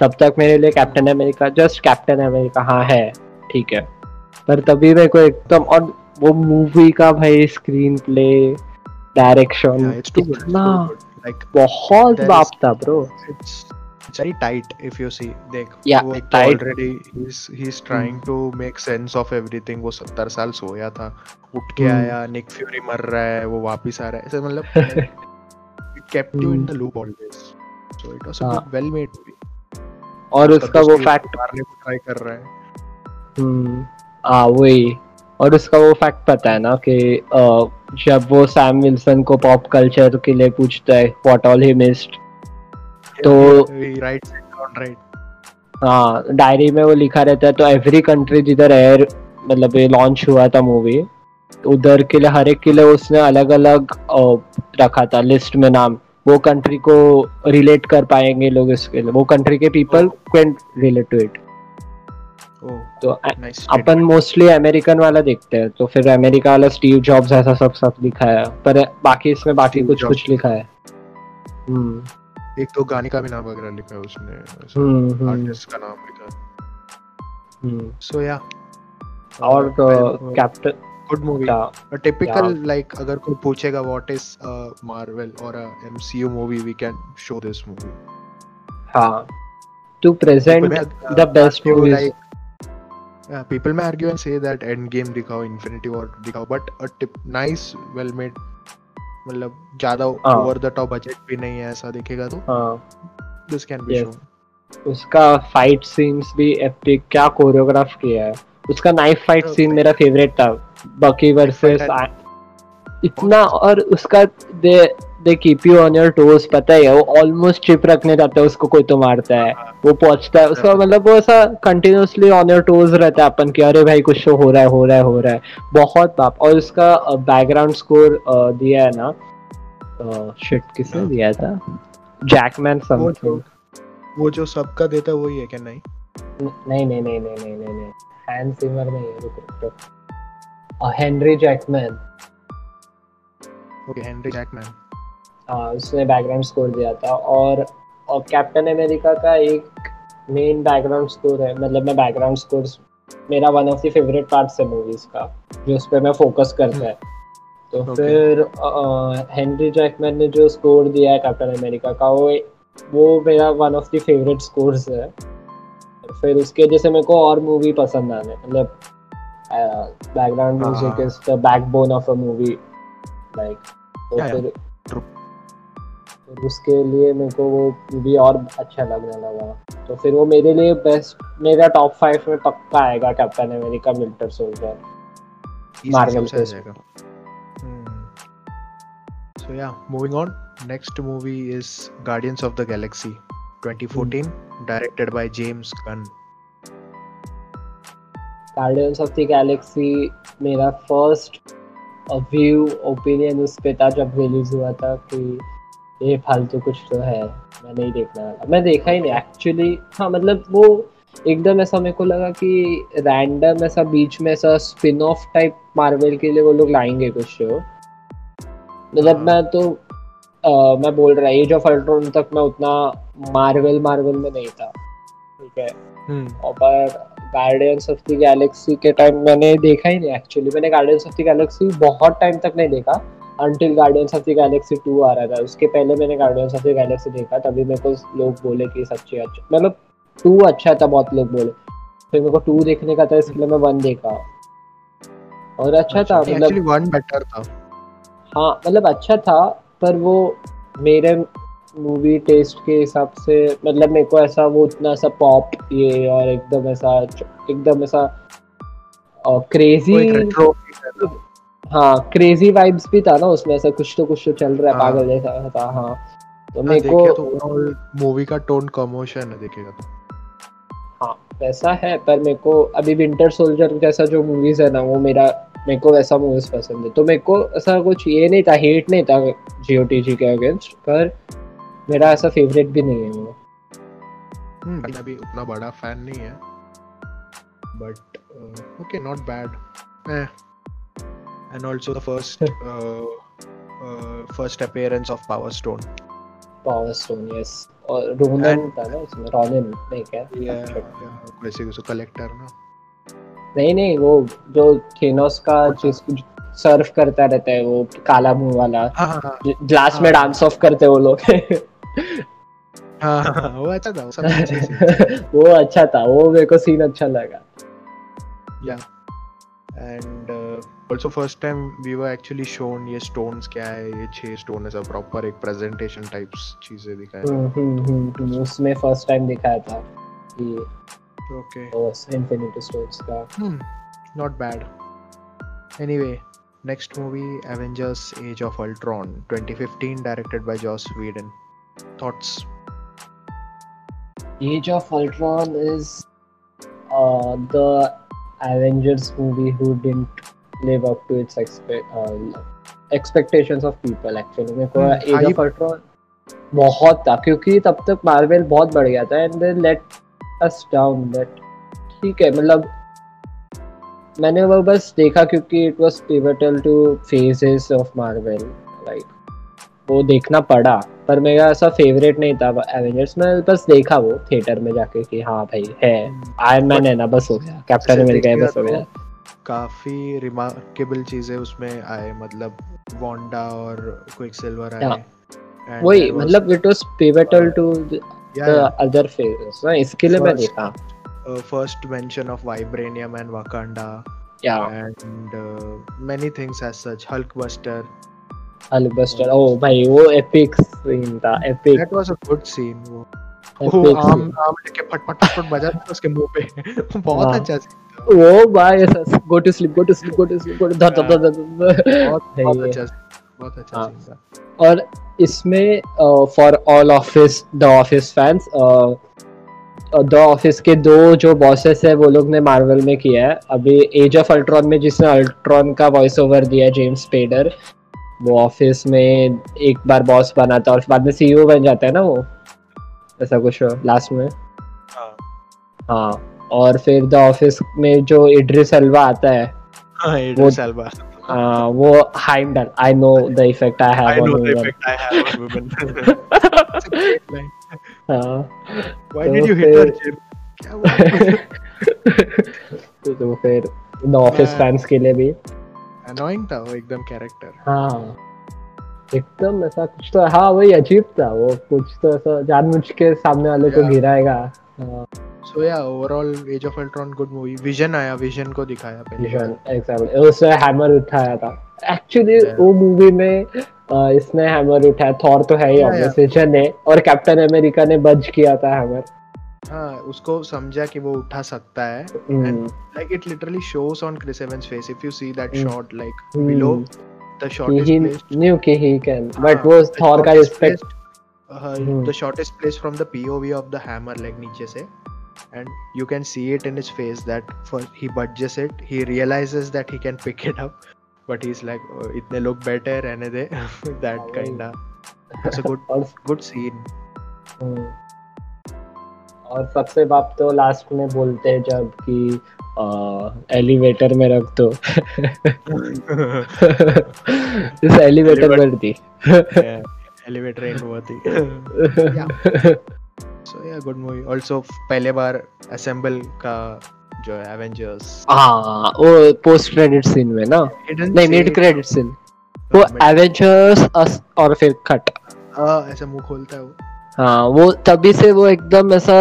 [SPEAKER 2] तब तक मेरे लिए Captain America just Captain America हाँ है ठीक है। पर तभी मेरे को एकदम और वो मूवी का भाई स्क्रीन प्ले डायरेक्शन इतना.
[SPEAKER 1] Like
[SPEAKER 2] बहुत बाप था bro
[SPEAKER 1] it's it's very tight if you see देख
[SPEAKER 2] Yeah,
[SPEAKER 1] वो तो
[SPEAKER 2] tight.
[SPEAKER 1] already he's he's trying hmm. to make sense of everything वो सत्तर साल सोया था उठ के
[SPEAKER 2] Hmm.
[SPEAKER 1] आया निक फ्यूरी मर रहा है वो वापस आ रहा है ऐसे मतलब it kept you in
[SPEAKER 2] Hmm.
[SPEAKER 1] the loop always so it was a
[SPEAKER 2] हाँ.
[SPEAKER 1] well made movie
[SPEAKER 2] और उसका वो फैक्ट
[SPEAKER 1] मारने को ट्राई कर रहा है
[SPEAKER 2] हम्म हाँ वही और उसका वो फैक्ट पता है ना कि जब वो सैम विल्सन को पॉप कल्चर के लिए पूछता है व्हाट ऑल ही मिस्ड तो-
[SPEAKER 1] राइट राइट
[SPEAKER 2] हाँ डायरी में वो लिखा रहता है तो एवरी कंट्री जिधर एयर मतलब ये लॉन्च हुआ था मूवी उधर के लिए हर एक के लिए उसने अलग अलग रखा था लिस्ट में नाम। वो कंट्री को रिलेट कर पाएँगे लोग इसके लिए। वो कंट्री के people can relate to
[SPEAKER 1] it
[SPEAKER 2] तो अपन मोस्टली अमेरिकन वाला देखते हैं तो फिर अमेरिका वाला स्टीव जॉब्स ऐसा सब सब लिखा है पर बाकी इसमें बाकी कुछ कुछ लिखा है। हम्म।
[SPEAKER 1] एक तो गाने का भी नाम वगैरह लिखा है उसने आर्टिस्ट का नाम लिखा है। सो या
[SPEAKER 2] और तो
[SPEAKER 1] Captain good
[SPEAKER 2] movie
[SPEAKER 1] a typical like अगर कोई पूछेगा व्हाट इज़ अ मार्वल और a MCU movie we can show this movie
[SPEAKER 2] हाँ।
[SPEAKER 1] To present
[SPEAKER 2] the best movie
[SPEAKER 1] like Yeah, people may argue and say that Endgame dikhao, Infinity War dikhao, but a tip, nice, well-made मतलब ज़्यादा. Over the top budget भी नहीं है ऐसा देखेगा तो।
[SPEAKER 2] हाँ।
[SPEAKER 1] This can
[SPEAKER 2] be.
[SPEAKER 1] शोन
[SPEAKER 2] उसका फाइट सीन्स भी एपिक क्या कोरियोग्राफ किया है। उसका नाइफ फाइट सीन मेरा फेवरेट था। बकी वर्सेस इतना और उसका they they keep you on your toes पता ही है वो ऑलमोस्ट चिप रखने जाता है उसको कोई तो मारता है। वो पहुँचता है उसका मतलब वो ऐसा कंटिन्यूसली ऑन योर टोज रहता है अपन कि अरे भाई कुछ तो हो रहा है हो रहा है हो रहा है। बहुत बाप और उसका बैकग्राउंड स्कोर दिया है ना शिट किसने
[SPEAKER 1] हाँ।
[SPEAKER 2] दिया था? जैकमैन समथिंग
[SPEAKER 1] वो जो सबका देता है वही है क्या? नहीं?
[SPEAKER 2] नहीं नहीं नहीं नहीं नहीं नहीं हैंड सिमर नहीं है रुको रुको। Henry Jackman
[SPEAKER 1] okay Henry Jackman
[SPEAKER 2] हाँ उसने बैकग्राउंड स्कोर दिया था और और कैप्टन अमेरिका का एक मेन बैकग्राउंड स्कोर है मतलब मैं बैकग्राउंड स्कोर मेरा one of the favourite parts है मूवीज़ का जो उस पर मैं फोकस करता है तो
[SPEAKER 1] Okay.
[SPEAKER 2] फिर हेनरी जैकमैन ने जो स्कोर दिया है कैप्टन अमेरिका का वो वो मेरा one of the favourite scores है फिर उसके वजह से मेरे को और मूवी पसंद आने मतलब बैकग्राउंड
[SPEAKER 1] हाँ,
[SPEAKER 2] म्यूज़िक
[SPEAKER 1] हाँ।
[SPEAKER 2] Is the backbone of a movie like तो
[SPEAKER 1] yeah.
[SPEAKER 2] फिर
[SPEAKER 1] True.
[SPEAKER 2] फिर उसके लिए मेरे को वो मूवी और अच्छा लगने लगा। तो फिर वो मेरे लिए बेस्ट मेरा टॉप फाइव में पक्का आएगा कैप्टन अमेरिका विंटर सोल्जर के
[SPEAKER 1] जाएगा। So yeah moving on next movie is Guardians of the Galaxy 2014 directed by James Gunn
[SPEAKER 2] Guardians of the Galaxy मेरा फ़र्स्ट व्यू ओपिनियन उस पे था जब रिलीज़ हुआ था कि ये फालतू कुछ तो है। मैं नहीं देखने मैं देखा ही नहीं एक्चुअली हाँ मतलब वो एकदम ऐसा मेरे को लगा कि रैंडम ऐसा बीच में ऐसा स्पिन ऑफ़ टाइप मार्वल के लिए वो लोग लाएँगे कुछ शो मतलब
[SPEAKER 1] हाँ।
[SPEAKER 2] मैं तो अ, मैं बोल रहा एज ऑफ़ अल्ट्रॉन तक मैं उतना मार्वल मार्वल में नहीं था। ठीक है?
[SPEAKER 1] हम्म।
[SPEAKER 2] और पर गार्डियंस ऑफ़ द गैलेक्सी के टाइम मैंने देखा ही नहीं एक्चुअली मैंने गार्डियंस ऑफ़ द गैलेक्सी बहुत टाइम तक नहीं देखा। Until Guardians of the Galaxy 2 आ रहा था। उसके पहले मैंने गार्डियंस ऑफ़ द गैलेक्सी देखा तभी मेरे को लोग बोले कि सच्ची अच्छा। मतलब 2 अच्छा था बहुत लोग बोले। फिर मेरे को 2 देखने का था इसलिए मैं 1 देखा। और अच्छा था मतलब
[SPEAKER 1] एक्चुअली वन बेटर था।
[SPEAKER 2] हाँ मतलब अच्छा था पर वो मेरे मूवी टेस्ट के हिसाब से मतलब मेरे को ऐसा वो उतना सा पॉप ये और एकदम ऐसा एकदम ऐसा क्रेजी
[SPEAKER 1] है
[SPEAKER 2] क्रेजी वाइब्स भी था ना उसमें ऐसा कुछ तो कुछ तो चल रहा है
[SPEAKER 1] हाँ।
[SPEAKER 2] पागल जैसा था हाँ। तो
[SPEAKER 1] हाँ,
[SPEAKER 2] मेरे को
[SPEAKER 1] तो मूवी का टोन कमोशन है देखेगा तो।
[SPEAKER 2] हाँ वैसा है पर मेरे को अभी विंटर सोल्जर जैसा जो मूवीज़ है ना वो मेरा मेरे को वैसा मूवीज़ पसंद है। तो मेरे को ऐसा कुछ ये नहीं था हेट नहीं था जियो के अगेंस्ट पर मेरा ऐसा फेवरेट भी नहीं है वो।
[SPEAKER 1] हम्म अभी उतना बड़ा फ़ैन नहीं है। But okay not bad and also the first first appearance of power stone
[SPEAKER 2] power stone yes और रोनन था ना उसमें रोनन नहीं क्या?
[SPEAKER 1] वैसे कुछ कलेक्टर ना।
[SPEAKER 2] नहीं नहीं वो जो थेनोस का जिस सर्फ करता रहता है वो काला मुँह वाला
[SPEAKER 1] हाँ हाँ हाँ।
[SPEAKER 2] ग्लास में
[SPEAKER 1] हाँ।
[SPEAKER 2] डांस ऑफ़ करते वो लोग।
[SPEAKER 1] हाँ हाँ, हाँ, वो अच्छा था सब
[SPEAKER 2] वो अच्छा था वो मेरे को सीन अच्छा लगा।
[SPEAKER 1] Yeah and Also first time we were actually shown ये स्टोन्स क्या है ये छह स्टोन ऐसा प्रॉपर एक प्रेजेंटेशन टाइप्स चीजें दिखाया
[SPEAKER 2] हम्म, हम्म, हम्म, हम्म, उसमें फर्स्ट टाइम दिखाया था कि
[SPEAKER 1] ओके
[SPEAKER 2] इन्फिनिटी स्टोन्स का
[SPEAKER 1] Hmm, not bad. Anyway, next movie Avengers Age of Ultron 2015 directed by Joss Whedon. Thoughts?
[SPEAKER 2] Age of Ultron is uh, the Avengers movie who didn't live up to its expe- uh, expectations of people actually. मेरे को
[SPEAKER 1] Hmm,
[SPEAKER 2] Age of Ultron बहुत था क्योंकि तब तक Marvel बहुत बढ़ गया था and they let us down that ठीक है मतलब मैंने वो बस देखा क्योंकि it was pivotal to phases of Marvel like वो देखना पड़ा पर मेरा ऐसा फेवरेट नहीं था एवेंजर्स में बस देखा वो थिएटर में जाके कि हाँ भाई है आयरन मैन है ना बस हो गया कैप्टन अमेरिका है बस हो
[SPEAKER 1] तो
[SPEAKER 2] गया।
[SPEAKER 1] काफ़ी रिमार्केबल चीज़ें उसमें आए मतलब वांडा और क्विक सिल्वर आए
[SPEAKER 2] हाँ। वही मतलब it was pivotal
[SPEAKER 1] to the
[SPEAKER 2] other phases ना इसके लिए मैं देखा।
[SPEAKER 1] First mention of vibranium and Wakanda
[SPEAKER 2] yeah.
[SPEAKER 1] And many things as such Hulk
[SPEAKER 2] buster Hulk buster ओ भाई वो एपिक सीन था epic
[SPEAKER 1] that was a good scene वो। वो आम आम लेके फट फट फट फट बजा था उसके मुँह पे। बहुत
[SPEAKER 2] हाँ।
[SPEAKER 1] अच्छा था।
[SPEAKER 2] वो भाई ऐसा go to sleep go to sleep go to sleep go धर धर धर
[SPEAKER 1] बहुत। अच्छा बहुत अच्छा
[SPEAKER 2] हाँ।
[SPEAKER 1] था।
[SPEAKER 2] और इसमें for all office the office fans the office के दो जो बॉसेस है वो लोग ने मार्वल में किया है। अभी एज ऑफ़ अल्ट्रॉन में जिसने अल्ट्रॉन का वॉइस ओवर दिया जेम्स पेडर वो ऑफ़िस में एक बार बॉस बना था और बाद में सीईओ बन जाता है ना वो? ऐसा कुछ लास्ट में।
[SPEAKER 1] हाँ।
[SPEAKER 2] हाँ और फिर द ऑफ़िस में जो इड्रिस एल्वा आता है
[SPEAKER 1] हाँ इड्रिस एल्बा
[SPEAKER 2] uh, वो Heimdall I know the effect I
[SPEAKER 1] I
[SPEAKER 2] have
[SPEAKER 1] know
[SPEAKER 2] on
[SPEAKER 1] the effect I have on women. That's a great line. Why
[SPEAKER 2] तो
[SPEAKER 1] did you hit her, Jim?
[SPEAKER 2] तो फिर the office fans के लिए भी।
[SPEAKER 1] Annoying था वो एकदम कैरेक्टर
[SPEAKER 2] हाँ। एकदम ऐसा कुछ तो हाँ वही अजीब था वो कुछ तो ऐसा जानबूझ के सामने वाले को. गिराएगा हाँ,
[SPEAKER 1] so yeah overall Age of Ultron good movie Vision आया विजन को दिखाया पहले
[SPEAKER 2] विजन एग्जैक्टली उसने हैमर उठाया था। Actually
[SPEAKER 1] Yeah.
[SPEAKER 2] वो मूवी में इसने हैमर उठाया। थॉर तो है ही
[SPEAKER 1] Yeah,
[SPEAKER 2] ऑब्वियस विजन है और कैप्टन अमेरिका ने बज किया था हैमर
[SPEAKER 1] हाँ उसको समझा कि वो उठा सकता है। It literally shows on Chris Evans face if you see that
[SPEAKER 2] Hmm.
[SPEAKER 1] shot like
[SPEAKER 2] Hmm.
[SPEAKER 1] below. The shot
[SPEAKER 2] he,
[SPEAKER 1] placed
[SPEAKER 2] knew कि he can
[SPEAKER 1] हाँ,
[SPEAKER 2] but वो
[SPEAKER 1] the
[SPEAKER 2] थॉर
[SPEAKER 1] shot
[SPEAKER 2] का
[SPEAKER 1] is uh,
[SPEAKER 2] Hmm.
[SPEAKER 1] the shot is placed from the POV of the hammer like नीचे से and you can see it in his face that for he budges it he realizes that he can pick it up but he's like oh, itne look better and they that
[SPEAKER 2] Oh.
[SPEAKER 1] kinda it's a good good scene
[SPEAKER 2] हम्म। और सबसे बाप तो last में बोलते हैं जब कि elevator में रख दो। इस एलिवेटर में थी।
[SPEAKER 1] Yeah, elevator ain't worthy so yeah good movie. Also पहले बार assemble का जो है Avengers
[SPEAKER 2] हाँ वो पोस्ट क्रेडिट सीन में ना? नहीं मिड क्रेडिट सीन वो
[SPEAKER 1] uh,
[SPEAKER 2] एवेंजर्स अस और फिर कट
[SPEAKER 1] हाँ, ऐसा मुँह खोलता है वो।
[SPEAKER 2] हाँ वो तभी से वो एकदम ऐसा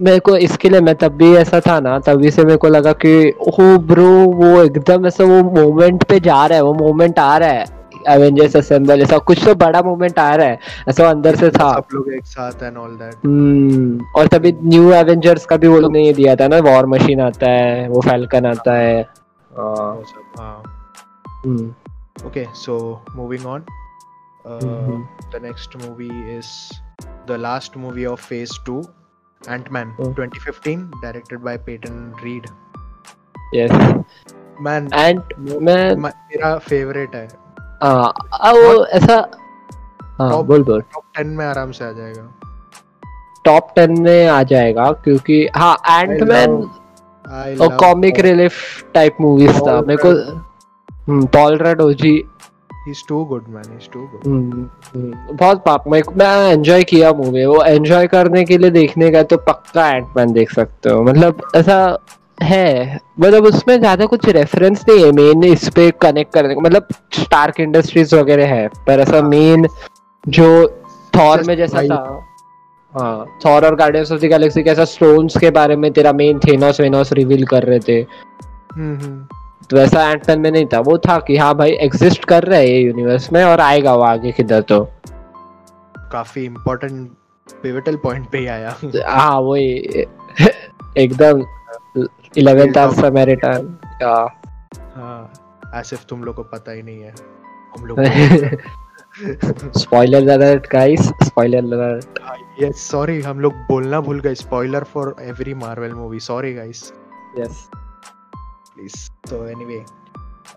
[SPEAKER 2] मेरे को इसके लिए मैं तब भी ऐसा था ना तभी से मेरे को लगा कि ओ ब्रो वो एकदम ऐसा वो मोमेंट पे जा रहा है वो मोमेंट आ रहा है। एवेंजर्स असेंबल ऐसा कुछ तो बड़ा मोमेंट आ रहा है ऐसा अंदर से था।
[SPEAKER 1] सब लोग एक साथ एंड ऑल दैट
[SPEAKER 2] और तभी न्यू एवेंजर्स का भी वो लोग ने दिया था ना वॉर मशीन आता है वो फैल्कन आता है।
[SPEAKER 1] वो सब हाँ।
[SPEAKER 2] हम्म,
[SPEAKER 1] okay so moving on uh,
[SPEAKER 2] Mhm.
[SPEAKER 1] The last movie of phase 2 ant-man
[SPEAKER 2] Oh.
[SPEAKER 1] 2015 directed by peyton reed
[SPEAKER 2] yes
[SPEAKER 1] man
[SPEAKER 2] मैं
[SPEAKER 1] म- मेरा फेवरेट है
[SPEAKER 2] हाँ वो ऐसा हाँ
[SPEAKER 1] Top-
[SPEAKER 2] बोल बोल
[SPEAKER 1] टॉप 10 में आराम से आ जाएगा
[SPEAKER 2] टॉप टेन में आ जाएगा क्योंकि हाँ एंटमैन
[SPEAKER 1] I
[SPEAKER 2] और कॉमिक रिलीफ टाइप मूवीज़ था मेरे को हम्म Paul Rudd OG
[SPEAKER 1] he's too good man. He's too good.
[SPEAKER 2] Hmm, hmm, बहुत पाप मैं मैं एंजॉय किया मूवी वो। एंजॉय करने के लिए देखने का तो पक्का एंटमैन देख सकते हो। मतलब ऐसा है। मतलब उसमें ज़्यादा कुछ रेफरेंस नहीं है। मेन इस पे कनेक्ट करने को। मतलब स्टार्क इंडस्ट्रीज़ वगैरह है। पर ऐसा
[SPEAKER 1] हाँ।
[SPEAKER 2] मेन जो थॉर में जैसा. था। हाँ थॉर और गार्डियंस ऑफ़ द गैलेक्सी कैसा स्टोन्स के बारे में तेरा मेन थेनोस वेनोस रिवील कर रहे थे।
[SPEAKER 1] हम्म हम्म।
[SPEAKER 2] तो वैसा एंटमैन में नहीं था। वो था कि हाँ भाई एग्जिस्ट कर रहा है ये यूनिवर्स में और आएगा वो आगे किधर तो।
[SPEAKER 1] काफ़ी इम्पोर्टेंट पिवटल पॉइंट पे ही आया।
[SPEAKER 2] हाँ वही। एकदम इलेवेंथ आवर समैरिटन या
[SPEAKER 1] हाँ। ऐसे तुम लोग को पता ही नहीं है। हम लोग
[SPEAKER 2] spoiler alert guys spoiler alert
[SPEAKER 1] yes sorry हम लोग बोलना भूल गए। Spoiler for every Marvel movie sorry guys
[SPEAKER 2] yes
[SPEAKER 1] please So anyway,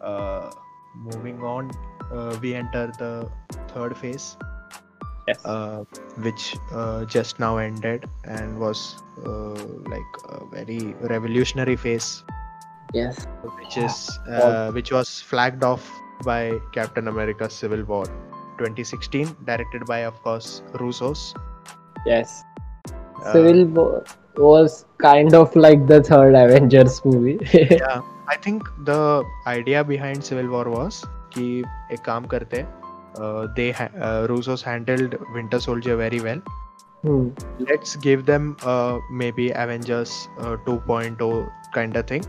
[SPEAKER 1] uh, moving on, uh, we enter the third phase,
[SPEAKER 2] yes.
[SPEAKER 1] uh, which uh, just now ended and was uh, like a very revolutionary phase.
[SPEAKER 2] Yes.
[SPEAKER 1] Which is uh, which was flagged off by Captain America: Civil War, 2016, directed by of course Russo's. Yes.
[SPEAKER 2] Civil War was kind of like the third Avengers movie.
[SPEAKER 1] yeah i think the idea behind civil war was कि एक काम करते uh, they ha- uh, russos handled winter soldier very well
[SPEAKER 2] hmm.
[SPEAKER 1] let's give them uh, maybe avengers uh, 2.0 kind of thing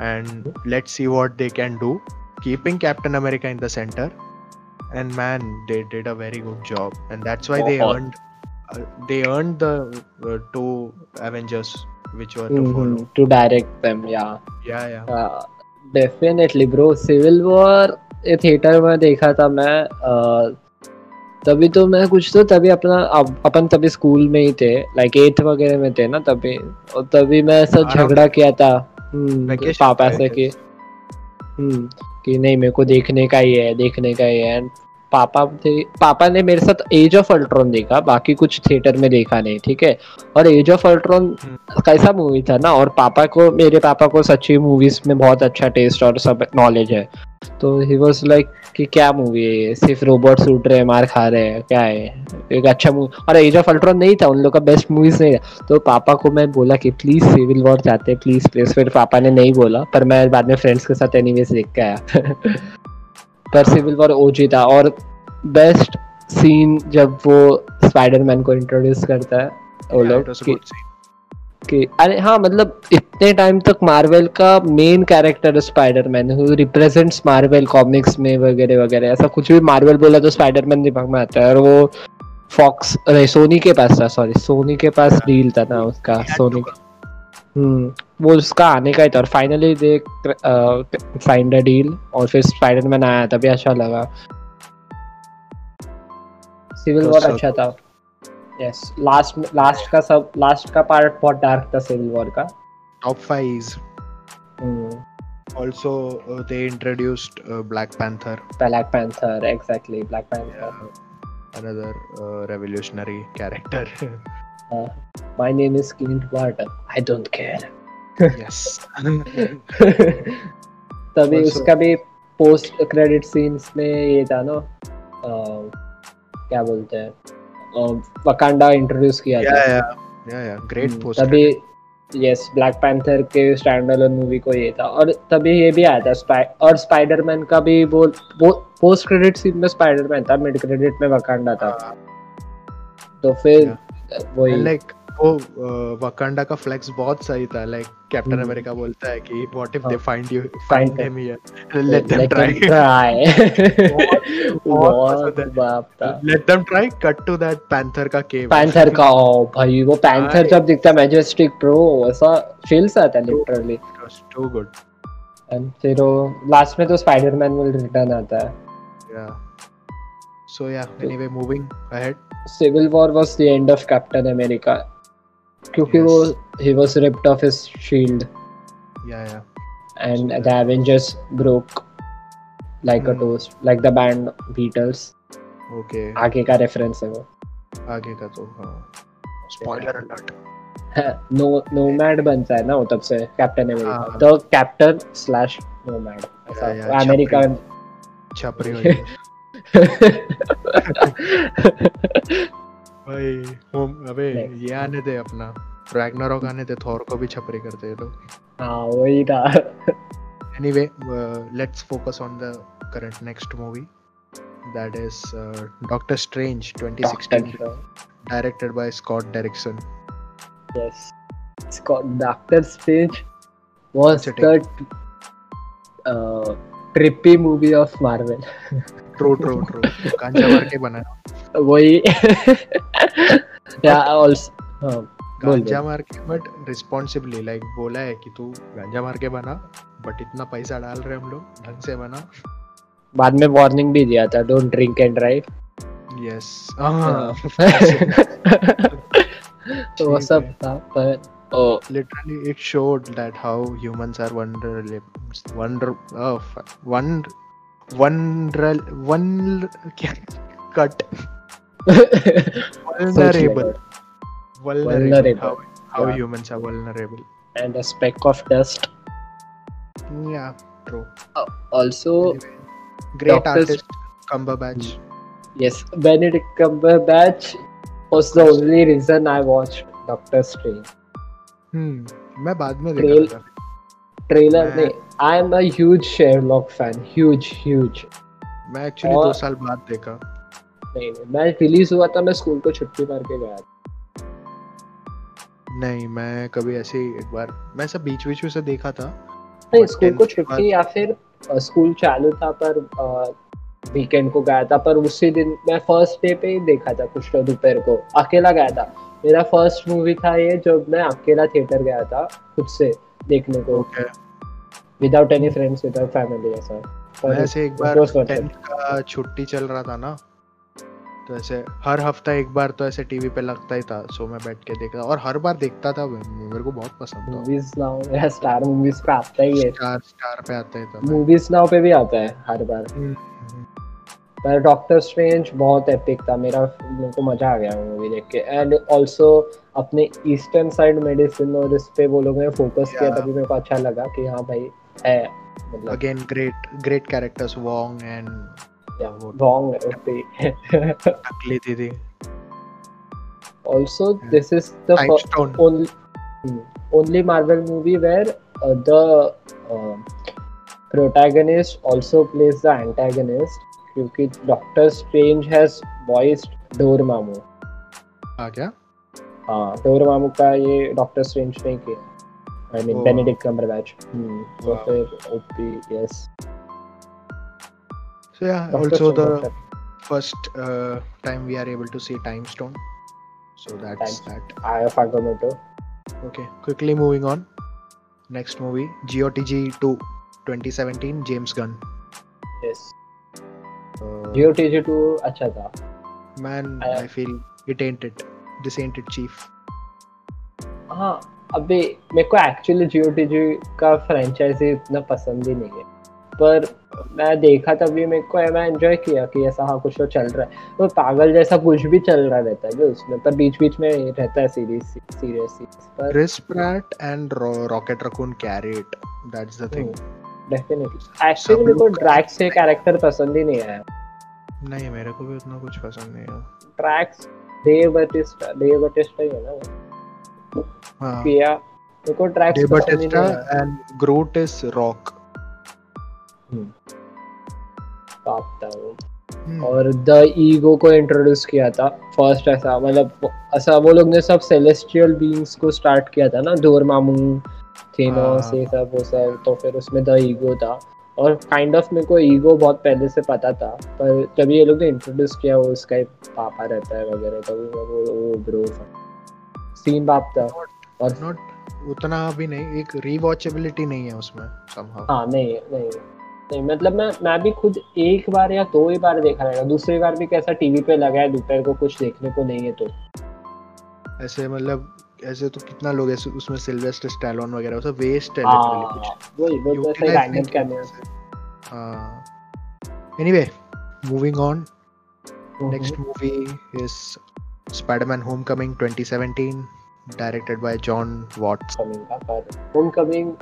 [SPEAKER 1] and let's see what they can do keeping captain america in the center and man they did a very good job and that's why they
[SPEAKER 2] बहुत.
[SPEAKER 1] earned uh, they earned the uh, two avengers which were to
[SPEAKER 2] Mhm.
[SPEAKER 1] follow
[SPEAKER 2] To direct them, yeah.
[SPEAKER 1] yeah yeah
[SPEAKER 2] Uh, definitely, bro. Civil War ये theatre में देखा था मैं uh, तभी तो मैं कुछ तो तभी अपना अप- अपन तभी स्कूल में ही थे लाइक एथ वगैरह में थे ना तभी और तभी मैं
[SPEAKER 1] आराम
[SPEAKER 2] झगड़ा किया था हम्म, पापा से कि हम्म कि नहीं मेरे को देखने का ही है देखने का ही है पापा थे पापा ने मेरे साथ एज ऑफ़ अल्ट्रॉन देखा बाकी कुछ थिएटर में देखा नहीं ठीक है? और एज ऑफ़ अल्ट्रॉन कैसा मूवी था ना और पापा को मेरे पापा को सच्ची मूवीज़ में बहुत अच्छा टेस्ट और सब नॉलेज है। तो ही वाज लाइक कि क्या मूवी है ये? सिर्फ़ रोबोट उड़ रहे हैं मार खा रहे हैं क्या है? एक अच्छा मूवी और एज ऑफ़ अल्ट्रॉन नहीं था उन लोग का बेस्ट मूवीज़ नहीं था। तो पापा को मैं बोला कि प्लीज़ सिविल वॉर जाते प्लीज़ प्लीज़ फिर पापा ने नहीं बोला पर मैं बाद में फ्रेंड्स के साथ एनीवेज देख के आया। पर सिविल वॉर ओजी था और बेस्ट सीन जब वो स्पाइडरमैन को इंट्रोड्यूस करता है वो लोग कि कि अरे हाँ मतलब इतने टाइम तक मार्वल का main character Spiderman who represents Marvel Comics में वगैरह वगैरह ऐसा कुछ भी मार्वल बोला तो स्पाइडरमैन दिमाग में आता है। और वो फॉक्स अरे सोनी के पास था सॉरी सोनी के पास डील था ना उसका सोनी हम्म। वो उसका आने का ही था और finally they signed a deal और फिर स्पाइडरमैन आया तभी अच्छा लगा। सिविल वॉर
[SPEAKER 1] सब-
[SPEAKER 2] अच्छा था। यस लास्ट लास्ट का सब लास्ट का पार्ट बहुत डार्क था सिविल वॉर का. Hmm
[SPEAKER 1] Also, uh, they introduced uh, Black Panther,
[SPEAKER 2] Black Panther exactly Black Panther
[SPEAKER 1] another uh, revolutionary character.
[SPEAKER 2] My name is Clint Barton I don't care
[SPEAKER 1] yes.
[SPEAKER 2] तभी
[SPEAKER 1] Also-
[SPEAKER 2] उसका भी post credit scenes में ये था ना क्या बोलते हैं वकांडा इंट्रोड्यूस किया
[SPEAKER 1] yeah,
[SPEAKER 2] था
[SPEAKER 1] yeah. Great
[SPEAKER 2] हम्म,
[SPEAKER 1] post.
[SPEAKER 2] तभी यस ब्लैक पैंथर के स्टैंड अलोन मूवी को ये था और तभी ये भी आया था स्पाइ और स्पाइडरमैन का भी वो पोस्ट क्रेडिट सीन में स्पाइडरमैन था मिड क्रेडिट में वकांडा था तो फिर वही
[SPEAKER 1] like वो वकांडा का फ्लेक्स बहुत सही था लाइक कैप्टन। अमेरिका बोलता है कि what
[SPEAKER 2] if.
[SPEAKER 1] They find you
[SPEAKER 2] find them
[SPEAKER 1] here
[SPEAKER 2] let them try
[SPEAKER 1] let them try cut to that Panther का केव
[SPEAKER 2] पैंथर का ओ भाई वो पैंथर जब दिखता मैजेस्टिक प्रो ऐसा फील्स आता है लिटरली
[SPEAKER 1] टू गुड
[SPEAKER 2] एंड फिर वो लास्ट में तो स्पाइडरमैन विल रिटर्न आता है।
[SPEAKER 1] Yeah so yeah anyway moving ahead
[SPEAKER 2] Civil War was the end of Captain America क्योंकि
[SPEAKER 1] Yes.
[SPEAKER 2] वो ही was ripped off his shield
[SPEAKER 1] yeah yeah
[SPEAKER 2] and the Avengers broke like a
[SPEAKER 1] Hmm.
[SPEAKER 2] Toast like the band Beatles
[SPEAKER 1] okay
[SPEAKER 2] आगे का reference है वो।
[SPEAKER 1] आगे का तो हाँ। स्पॉइलर अलर्ट
[SPEAKER 2] नो नोमैड बनता है ना वो तब से Captain America. The captain
[SPEAKER 1] slash nomad
[SPEAKER 2] America
[SPEAKER 1] छपरी। भाई होम अबे ये आने थे अपना। रैग्नारोक आने थे थॉर को भी छपरे करते हैं लोग।
[SPEAKER 2] हाँ वही था
[SPEAKER 1] anyway let's focus on the current next movie that is Doctor Strange 2016 directed by Scott Derrickson
[SPEAKER 2] yes Scott Doctor Strange was the trippy movie of Marvel
[SPEAKER 1] true true true. गांजा मार के बना
[SPEAKER 2] वही also हाँ
[SPEAKER 1] गांजा मार के बट रिस्पॉन्सिबली लाइक बोला है कि तू गांजा मार के बना बट इतना पैसा डाल रहे हम लोग ढंग से बना
[SPEAKER 2] बाद में वार्निंग भी दिया था don't drink and drive
[SPEAKER 1] yes
[SPEAKER 2] तो वो सब था पर ओ.
[SPEAKER 1] Literally it showed that how humans are wonder wonder oh fuck. One wonder one क्या cut vulnerable vulnerable
[SPEAKER 2] Vulnerable.
[SPEAKER 1] how, how
[SPEAKER 2] Yeah.
[SPEAKER 1] humans are vulnerable
[SPEAKER 2] and a speck of dust
[SPEAKER 1] yeah true
[SPEAKER 2] also
[SPEAKER 1] Anyway, great
[SPEAKER 2] Doctor
[SPEAKER 1] artist Cumberbatch
[SPEAKER 2] yes benedict cumberbatch was the only reason i watched doctor strange
[SPEAKER 1] हम्म मैं बाद में
[SPEAKER 2] Trail-
[SPEAKER 1] देखा था
[SPEAKER 2] trailer
[SPEAKER 1] में
[SPEAKER 2] I am a huge Sherlock fan huge huge
[SPEAKER 1] मैं actually
[SPEAKER 2] और-
[SPEAKER 1] दो साल बाद देखा।
[SPEAKER 2] नहीं नहीं मैं रिलीज़ हुआ था मैं स्कूल को छुट्टी मार के गया था।
[SPEAKER 1] नहीं मैं कभी ऐसे एक बार मैं सब बीच बीच में से देखा था।
[SPEAKER 2] नहीं स्कूल को छुट्टी या फिर स्कूल चालू था पर वीकेंड को गया था पर उसी दिन मैं फ़र्स्ट डे पे ही देखा था कुछ तो दोपहर को अकेला गया था। मेरा फ़र्स्ट मूवी था ये जब मैं अकेला थिएटर गया था खुद से। देखने को। Without any friends without family ऐसा।
[SPEAKER 1] मैं ऐसे एक बार. टेंथ का छुट्टी चल रहा था ना तो ऐसे हर हफ़्ता एक बार तो ऐसे टीवी पे लगता ही था सो मैं बैठ के देखता और हर बार देखता था मेरे को बहुत पसंद था।
[SPEAKER 2] मूवीज़ नाउ या स्टार मूवीज़ पे आता ही है।
[SPEAKER 1] स्टार स्टार पे आता ही था।
[SPEAKER 2] मूवीज़ नाउ पे भी आता है हर बार।
[SPEAKER 1] हम्म,
[SPEAKER 2] पर डॉक्टर स्ट्रेंज बहुत एपिक था। मेरा मेरे को मज़ा आ गया मूवी देख के। एंड ऑल्सो अपने ईस्टर्न साइड मेडिसिन और इस पे वो लोगों ने फोकस किया तभी मेरे को अच्छा लगा कि हाँ भाई है मतलब
[SPEAKER 1] again great great characters Wong and वो
[SPEAKER 2] रॉन्ग
[SPEAKER 1] टकली दीदी
[SPEAKER 2] also this is the
[SPEAKER 1] time stone
[SPEAKER 2] only hmm, only Marvel movie where uh, the uh, protagonist also plays the antagonist. क्योंकि Doctor Strange has voiced Dormammu
[SPEAKER 1] आ गया
[SPEAKER 2] हाँ Dormammu का ये Doctor Strange ने किया I mean
[SPEAKER 1] Oh.
[SPEAKER 2] Benedict Cumberbatch hmm तो. फिर OP yes
[SPEAKER 1] so yeah also the first uh, time we are able to see time stone so that's
[SPEAKER 2] Time-
[SPEAKER 1] that
[SPEAKER 2] eye of Agamotto
[SPEAKER 1] okay quickly moving on next movie GOTG 2 2017 James Gunn
[SPEAKER 2] yes
[SPEAKER 1] uh,
[SPEAKER 2] GO TG two अच्छा था।
[SPEAKER 1] Man
[SPEAKER 2] I-
[SPEAKER 1] I feel it ain't it. This ain't it chief
[SPEAKER 2] हाँ अबे मेरे को actually जीओटीजी का franchise इतना पसंद ही नहीं है। पर मैं देखा तभी मेरे को मैं एंजॉय किया कि ऐसा हाँ कुछ तो चल रहा है। तो पागल जैसा कुछ भी चल रहा रहता है उसमें पर बीच बीच में रहता है सीरीज़ सीरियस
[SPEAKER 1] पर Chris Pratt and Rocket Raccoon carat that's the thing
[SPEAKER 2] definitely actually मेरे को ड्रैक्स से कैरेक्टर पसंद ही नहीं आया
[SPEAKER 1] नहीं मेरे को भी उतना कुछ पसंद नहीं है।
[SPEAKER 2] Drax Dave Bautista Dave Bautista ही है ना हाँ। किया मेरे को Drax
[SPEAKER 1] Dave Bautista and Groot is rock
[SPEAKER 2] बात था वो हम्म। और द ईगो को इंट्रोड्यूस किया था। फ़र्स्ट ऐसा मतलब ऐसा वो लोग ने सब सेलेस्टियल बीइंग्स को स्टार्ट किया था ना डोरमामू थेनोस हाँ। ये सब वो सब तो फिर उसमें द ईगो था। और काइंड ऑफ़ मेरे को ईगो बहुत पहले से पता था पर जब ये लोग ने इंट्रोड्यूस किया वो उसका ही पापा रहता है वगैरह तो वो वो ब्रो सीन बाप था।
[SPEAKER 1] और नॉट उतना भी नहीं एक रीवॉचेबिलिटी नहीं है उसमें
[SPEAKER 2] समहाउ हाँ नहीं नहीं नहीं मतलब मैं मैं भी खुद एक बार या दो ही बार देखा रहेगा। दूसरी बार भी कैसा टीवी पे लगा है दोपहर को कुछ देखने को नहीं है तो।
[SPEAKER 1] ऐसे मतलब ऐसे तो कितना लोग ऐसे उसमें सिल्वेस्टर स्टैलोन वगैरह वो सब वेस्ट है
[SPEAKER 2] हाँ, कुछ। वही वो तो सही डायनेमिक कैमियो
[SPEAKER 1] हाँ। Anyway moving on next movie is Spiderman Homecoming 2017 directed by Jon Watts
[SPEAKER 2] coming का पर होमकमिंग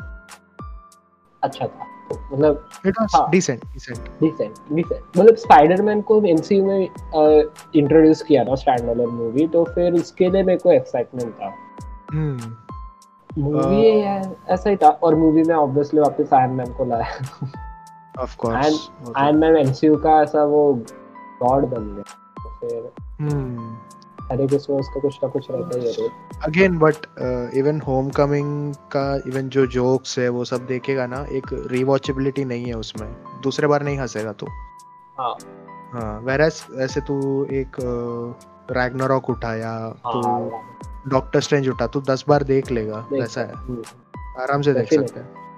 [SPEAKER 2] अच्छा था। मतलब
[SPEAKER 1] it was decent decent
[SPEAKER 2] decent decent मतलब स्पाइडरमैन को एमसीयू में इंट्रोड्यूस किया था स्टैंड अलोन मूवी तो फिर इसके लिए मेरे को एक्साइटमेंट था। Movie hmm. ऐसा ही था। और मूवी में ऑब्वियसली वापस आयरन मैन को लाया।
[SPEAKER 1] Of course
[SPEAKER 2] Iron Man MCU का ऐसा वो गॉड बन गया। फिर
[SPEAKER 1] हम्म।
[SPEAKER 2] हर एक उसमें उसका कुछ ना कुछ रहता ही है।
[SPEAKER 1] अगेन बट इवन का इवन जो जोक्स है वो सब देखेगा ना एक रिवॉचेबिलिटी नहीं है उसमें। दूसरे बार नहीं हंसेगा तू।
[SPEAKER 2] हाँ।
[SPEAKER 1] हाँ वेरस ऐसे तू एक रैग्नारॉक uh, उठा या हाँ, तू डॉक्टर स्ट्रेंज उठा तो दस बार देख लेगा वैसा है। आराम से देख सकते हैं।